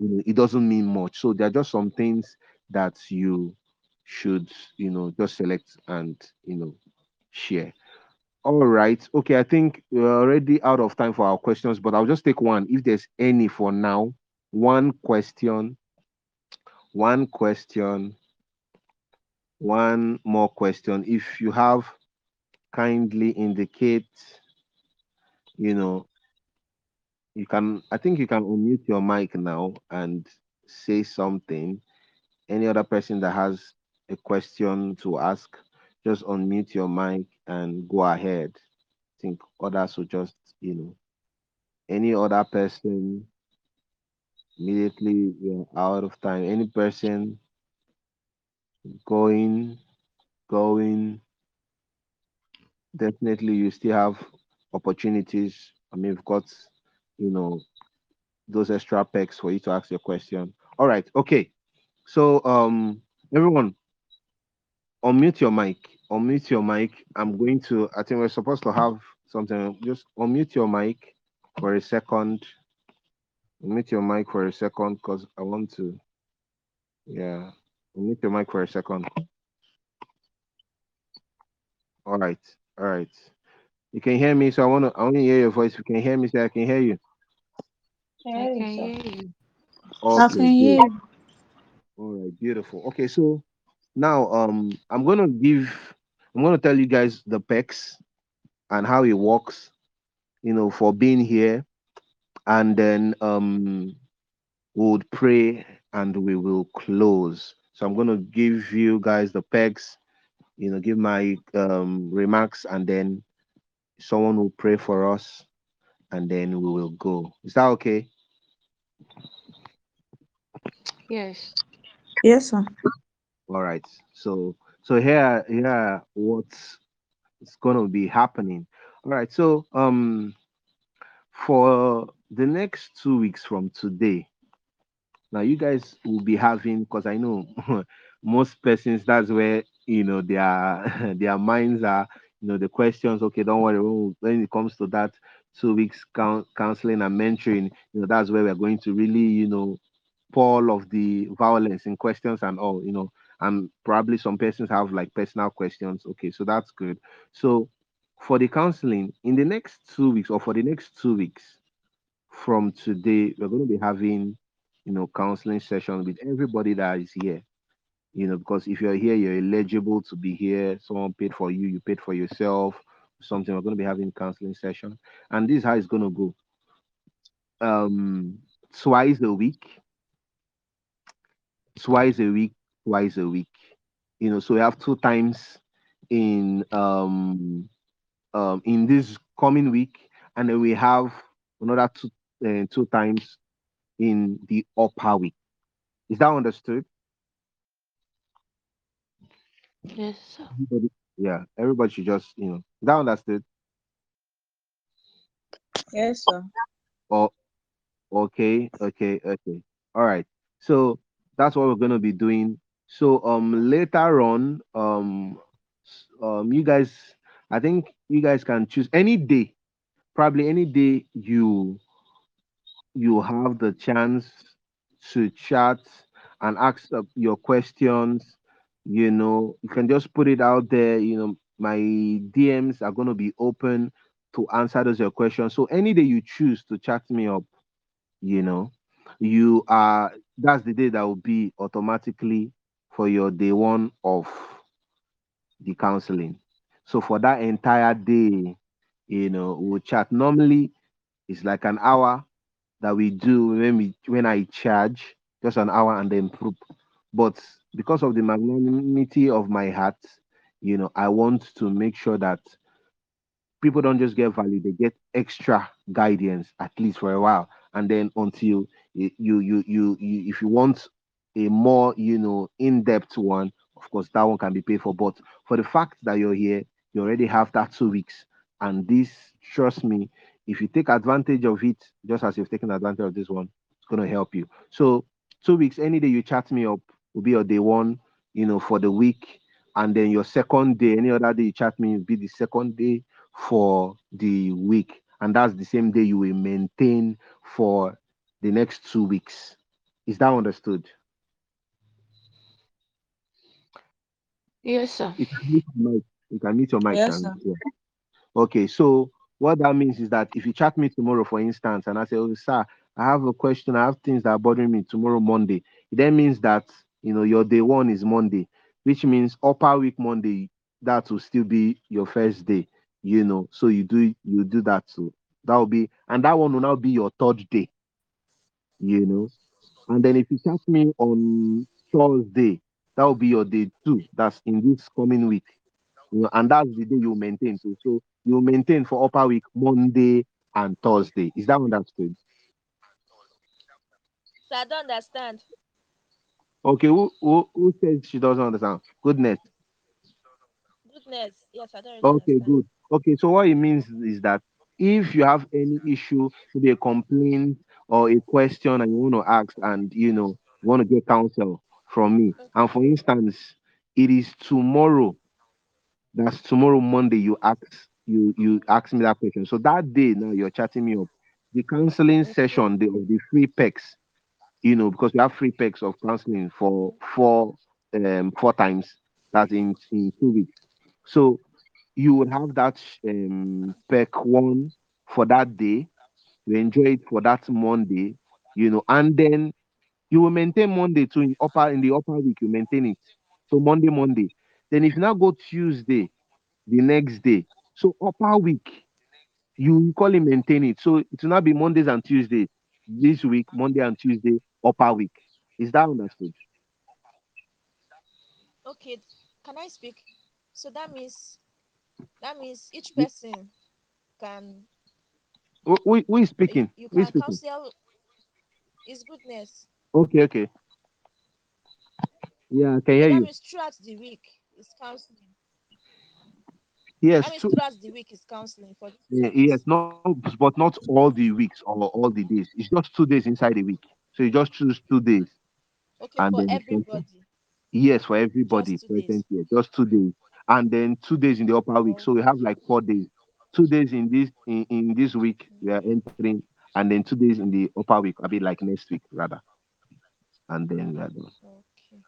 It doesn't mean much. So there are just some things that you should, you know, just select and you know share. All right. Okay, I think we're already out of time for our questions, but I'll just take one if there's any for now. One question, one question, one more question. If you have, kindly indicate, you know, you can, I think you can unmute your mic now and say something any other person that has a question to ask, just unmute your mic and go ahead. I think others will just, you know, any other person immediately you're out of time. Any person going, going, definitely you still have opportunities. I mean, we've got, you know, those extra packs for you to ask your question. All right, okay. So um everyone unmute your mic. Unmute your mic. I'm going to, I think we're supposed to have something. Just unmute your mic for a second. Unmute your mic for a second because I want to, yeah. Unmute your mic for a second. All right. All right. You can hear me, so I want to, I want to hear your voice. You can hear me, so I can hear you. I can hear you. I Okay, can hear you. All right, beautiful. Okay, so now um I'm gonna give I'm gonna tell you guys the pecs and how it works, you know, for being here. And then um we'll pray and we will close. So I'm to give you guys the pegs, you know, give my um, remarks, and then someone will pray for us, and then we will go. Is that okay? Yes. Yes, sir. All right. So so here here what's it's going to be happening. All right. So um for the next two weeks from today, now you guys will be having because i know most persons that's where you know their their minds are you know the questions okay don't worry when, it comes to that two weeks coun- counseling and mentoring you know that's where we're going to really you know pall of the violence in questions and all, you know, and probably some persons have like personal questions. Okay, so that's good. So for the counseling in the next two weeks or for the next two weeks from today, we're going to be having, you know, counseling session with everybody that is here. You know, because if you're here, you're eligible to be here. Someone paid for you, you paid for yourself. Something we're going to be having counseling session, and this is how it's going to go. Um, twice a week, twice a week, twice a week. You know, so we have two times in um um in this coming week, and then we have another two uh, two times in the upper week. Is that understood? Yes, sir. Everybody, yeah, everybody should just you know. Is that understood? Yes, sir. Oh, okay, okay, okay. All right. So that's what we're gonna be doing. So um later on, um um you guys, I think you guys can choose any day, probably any day you you have the chance to chat and ask your questions. You know, you can just put it out there. You know, my DMs are gonna be open to answer those your questions. So any day you choose to chat me up you know you are that's the day that will be automatically for your day one of the counseling. So for that entire day you know we'll chat. Normally it's like an hour that we do when we when i charge just an hour and then proof but because of the magnanimity of my heart you know i want to make sure that people don't just get value they get extra guidance at least for a while and then until you you you, you, if you want a more you know in-depth one of course that one can be paid for. But for the fact that you're here you already have that two weeks. And this trust me if you take advantage of it just as you've taken advantage of this one it's going to help you. So two weeks any day you chat me up will be your day one you know for the week. And then your second day any other day you chat me will be the second day for the week and that's the same day you will maintain for the next two weeks is that understood Yes, sir. you can mute your mic you can mute your mic Yes, and sir. yeah. okay so what that means is that if you chat me tomorrow for instance and i say oh sir i have a question i have things that are bothering me tomorrow monday it then means that you know your day one is monday which means upper week monday that will still be your first day you know so you do you do that too that will be and that one will now be your third day you know and then if you chat me on thursday that will be your day two that's in this coming week you know, and that's the day you maintain too. So you maintain for upper week Monday and Thursday. Is that understood? So I don't understand. Okay, who who, who says she doesn't understand? Goodness. Goodness. Yes, I don't really Okay, understand. good. Okay, so what it means is that if you have any issue, maybe a complaint or a question and you want to ask and you know you want to get counsel from me, and for instance, it is tomorrow that's tomorrow Monday you ask you you ask me that question. So that day now you're chatting me up. The counseling session, the of the free pecs, you know, because we have free pecs of counseling for four um four times. That's in in two weeks. So you will have that um one for that day. You enjoy it for that Monday, you know, and then you will maintain Monday too in upper in the upper week, you maintain it. So Monday, Monday. Then if you now go Tuesday, the next day. So upper week, you call it maintain it. So it will not be Mondays and Tuesdays. This week, Monday and Tuesday, upper week. Is that understood? Okay. Can I speak? So that means that means each person can Who, who- is speaking? you can speaking? counsel his goodness. Okay, okay. Yeah, I can hear that you. means throughout the week is counseling. Yes, That means throughout the week is counseling for yes, not but not all the weeks or all the days. It's just two days inside a week. So you just choose two days Okay, and for everybody. Yes, for everybody Just two days. here, just two days, and then two days in the upper week. So we have like four days. Two days in this in, in this week we are entering, and then two days in the upper week. A bit like next week rather. and then we are done. Okay.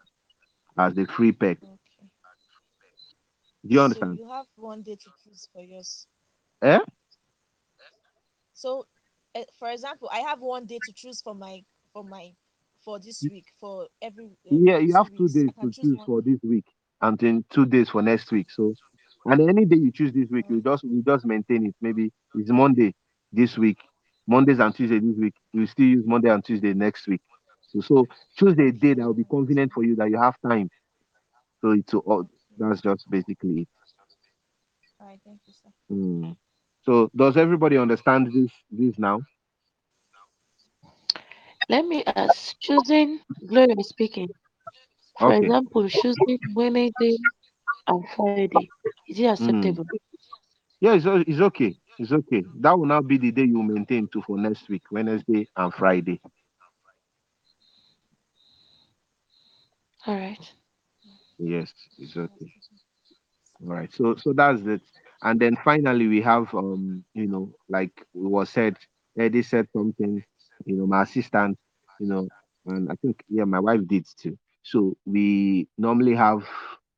As the free peg. Okay. Do you So understand? you have one day to choose for yours. Eh? So, uh, for example, I have one day to choose for my for my for this week for every um, Yeah, you have two weeks. days to choose choose for this week, and then two days for next week. So, and any day you choose this week, you just you just maintain it. Maybe it's Monday this week, Mondays and Tuesday this week. You still use Monday and Tuesday next week. So, so choose a day that will be convenient for you that you have time. So it's all that's just basically it. All right. Thank you, sir. Mm. So does everybody understand this this now? Let me ask, choosing Gloria speaking. For Okay. example, choosing Wednesday and Friday. Is it Mm. acceptable? Yeah, it's, o- it's okay. It's okay. That will now be the day you maintain to for next week, Wednesday and Friday. All right. Yes, it's okay. All right. So so that's it. And then finally we have um, you know, like it was said, Eddie said something, you know, my assistant, you know, and I think yeah, my wife did too. So we normally have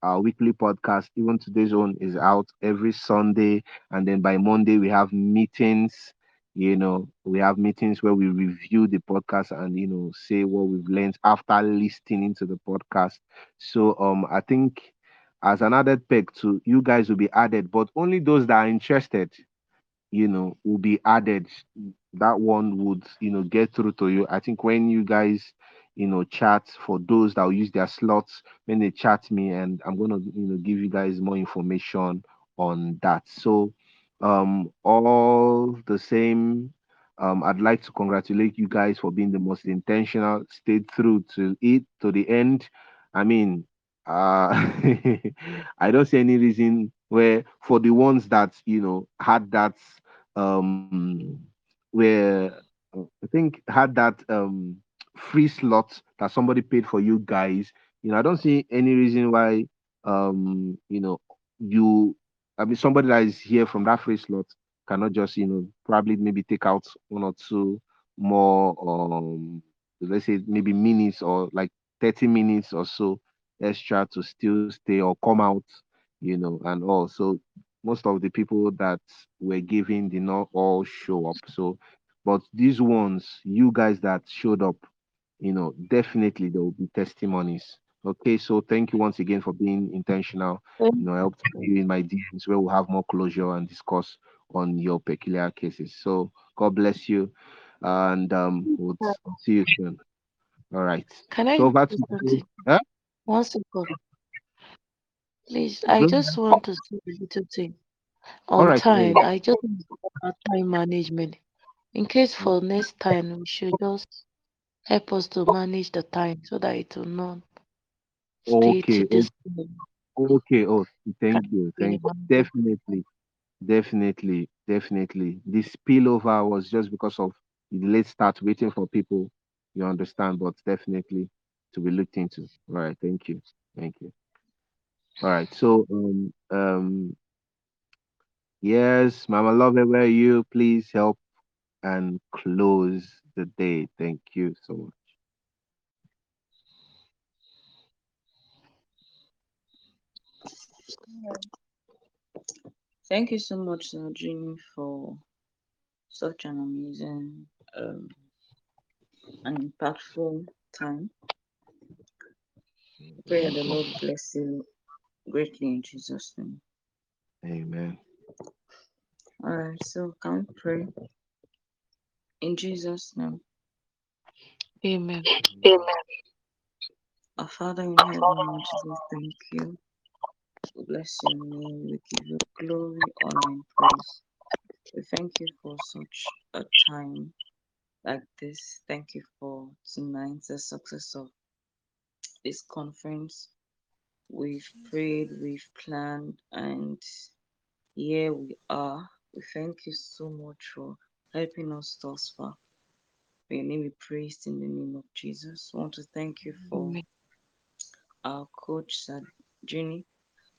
our weekly podcast. Even today's one is out every Sunday, and then by Monday we have meetings. You know, we have meetings where we review the podcast and you know say what we've learned after listening to the podcast. So um, I think as an added peg to you guys will be added, but only those that are interested, you know, will be added. That one would, you know, get through to you. I think when you guys, you know, chat for those that will use their slots, when they chat me, and I'm gonna, you know, give you guys more information on that. So, um, all the same, um, I'd like to congratulate you guys for being the most intentional, stayed through to it to the end. I mean, uh, I don't see any reason where for the ones that you know had that um where I think had that um free slot that somebody paid for you guys. You know, I don't see any reason why um you know you I mean somebody that is here from that free slot cannot just you know probably maybe take out one or two more um let's say maybe minutes or like 30 minutes or so extra to still stay or come out you know and all so most of the people that were giving did not all show up so but these ones you guys that showed up you know definitely there will be testimonies. Okay so thank you once again for being intentional you know I hope helped you in my DMs where we'll have more closure and discuss on your peculiar cases. So god bless you and um we'll see you soon. All right. Can I so over say to huh? One second. Please, I Go just want to say a little thing. all On right time, uh, I just want to talk about time management. In case for next time, we should just help us to manage the time so that it will not stay okay to this. Okay. Oh, thank you. Thank you. Definitely. Definitely. Definitely. The spillover was just because of the late start waiting for people. You understand, but definitely to be looked into. All right. Thank you. Thank you. All right. So, um, um, yes, Mama Love, where are you? Please help and close the day. Thank you so much. Thank you so much, uh, for such an amazing um, and impactful time. Pray that the Lord bless you greatly in Jesus' name. Amen. All right, so can we pray in Jesus' name? Amen. Amen. Our Father in heaven, Jesus, thank you. We bless your name. We give you glory, honor, and praise. We thank you for such a time like this. Thank you for tonight, the success of this conference. We've prayed, we've planned, and here we are. We thank you so much for helping us thus far. May your name be praised in the name of Jesus. We want to thank you for our coach, Sir Jenny.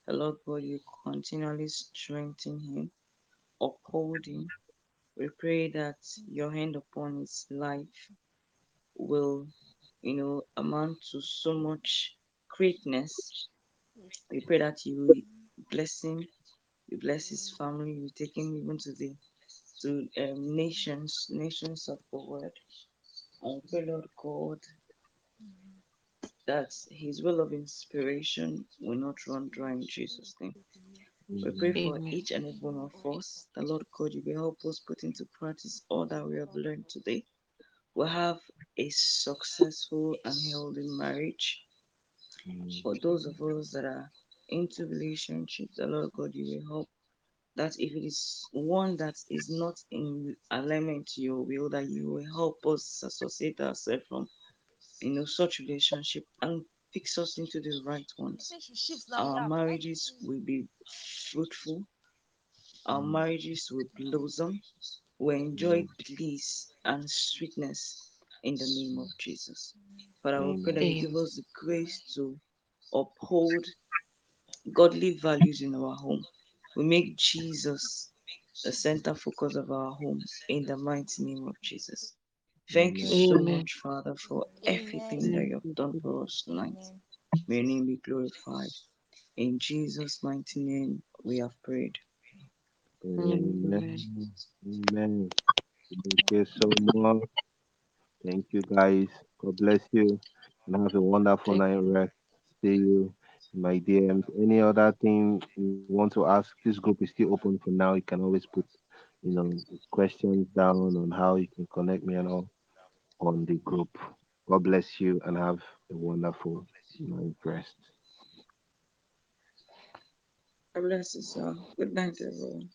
The Lord God, you continually strengthen him, uphold him. We pray that your hand upon his life will you know, amount to so much greatness. We pray that you bless him, you bless his family, you take him even to the to um, nations, nations of the world. I pray, Lord God, that his will of inspiration will not run dry in Jesus' name. We pray for each and every one of us. The Lord God, you will help us put into practice all that we have learned today. We'll have a successful and healthy marriage. For those of us that are into relationships, the Lord God, you will help that if it is one that is not in alignment to your will, that you will help us associate ourselves from you know such relationship and fix us into the right ones. say she shifts now. Our marriages will be fruitful, our mm. marriages will blossom, we enjoy mm. bliss and sweetness in the name of Jesus. But I will pray that you give us the grace to uphold godly values in our home. We make Jesus the center focus of our home in the mighty name of Jesus. Thank you so much, Father, for everything that you have done for us tonight. May your name be glorified. In Jesus' mighty name, we have prayed. Amen. Amen. Thank you so much. Thank you, guys. God bless you. And have a wonderful Thank night rest. See you in my DMs. Any other thing you want to ask, this group is still open for now. You can always put, you know, questions down on how you can connect me and all on the group. God bless you and have a wonderful night rest. God bless you, sir. Good night, everyone.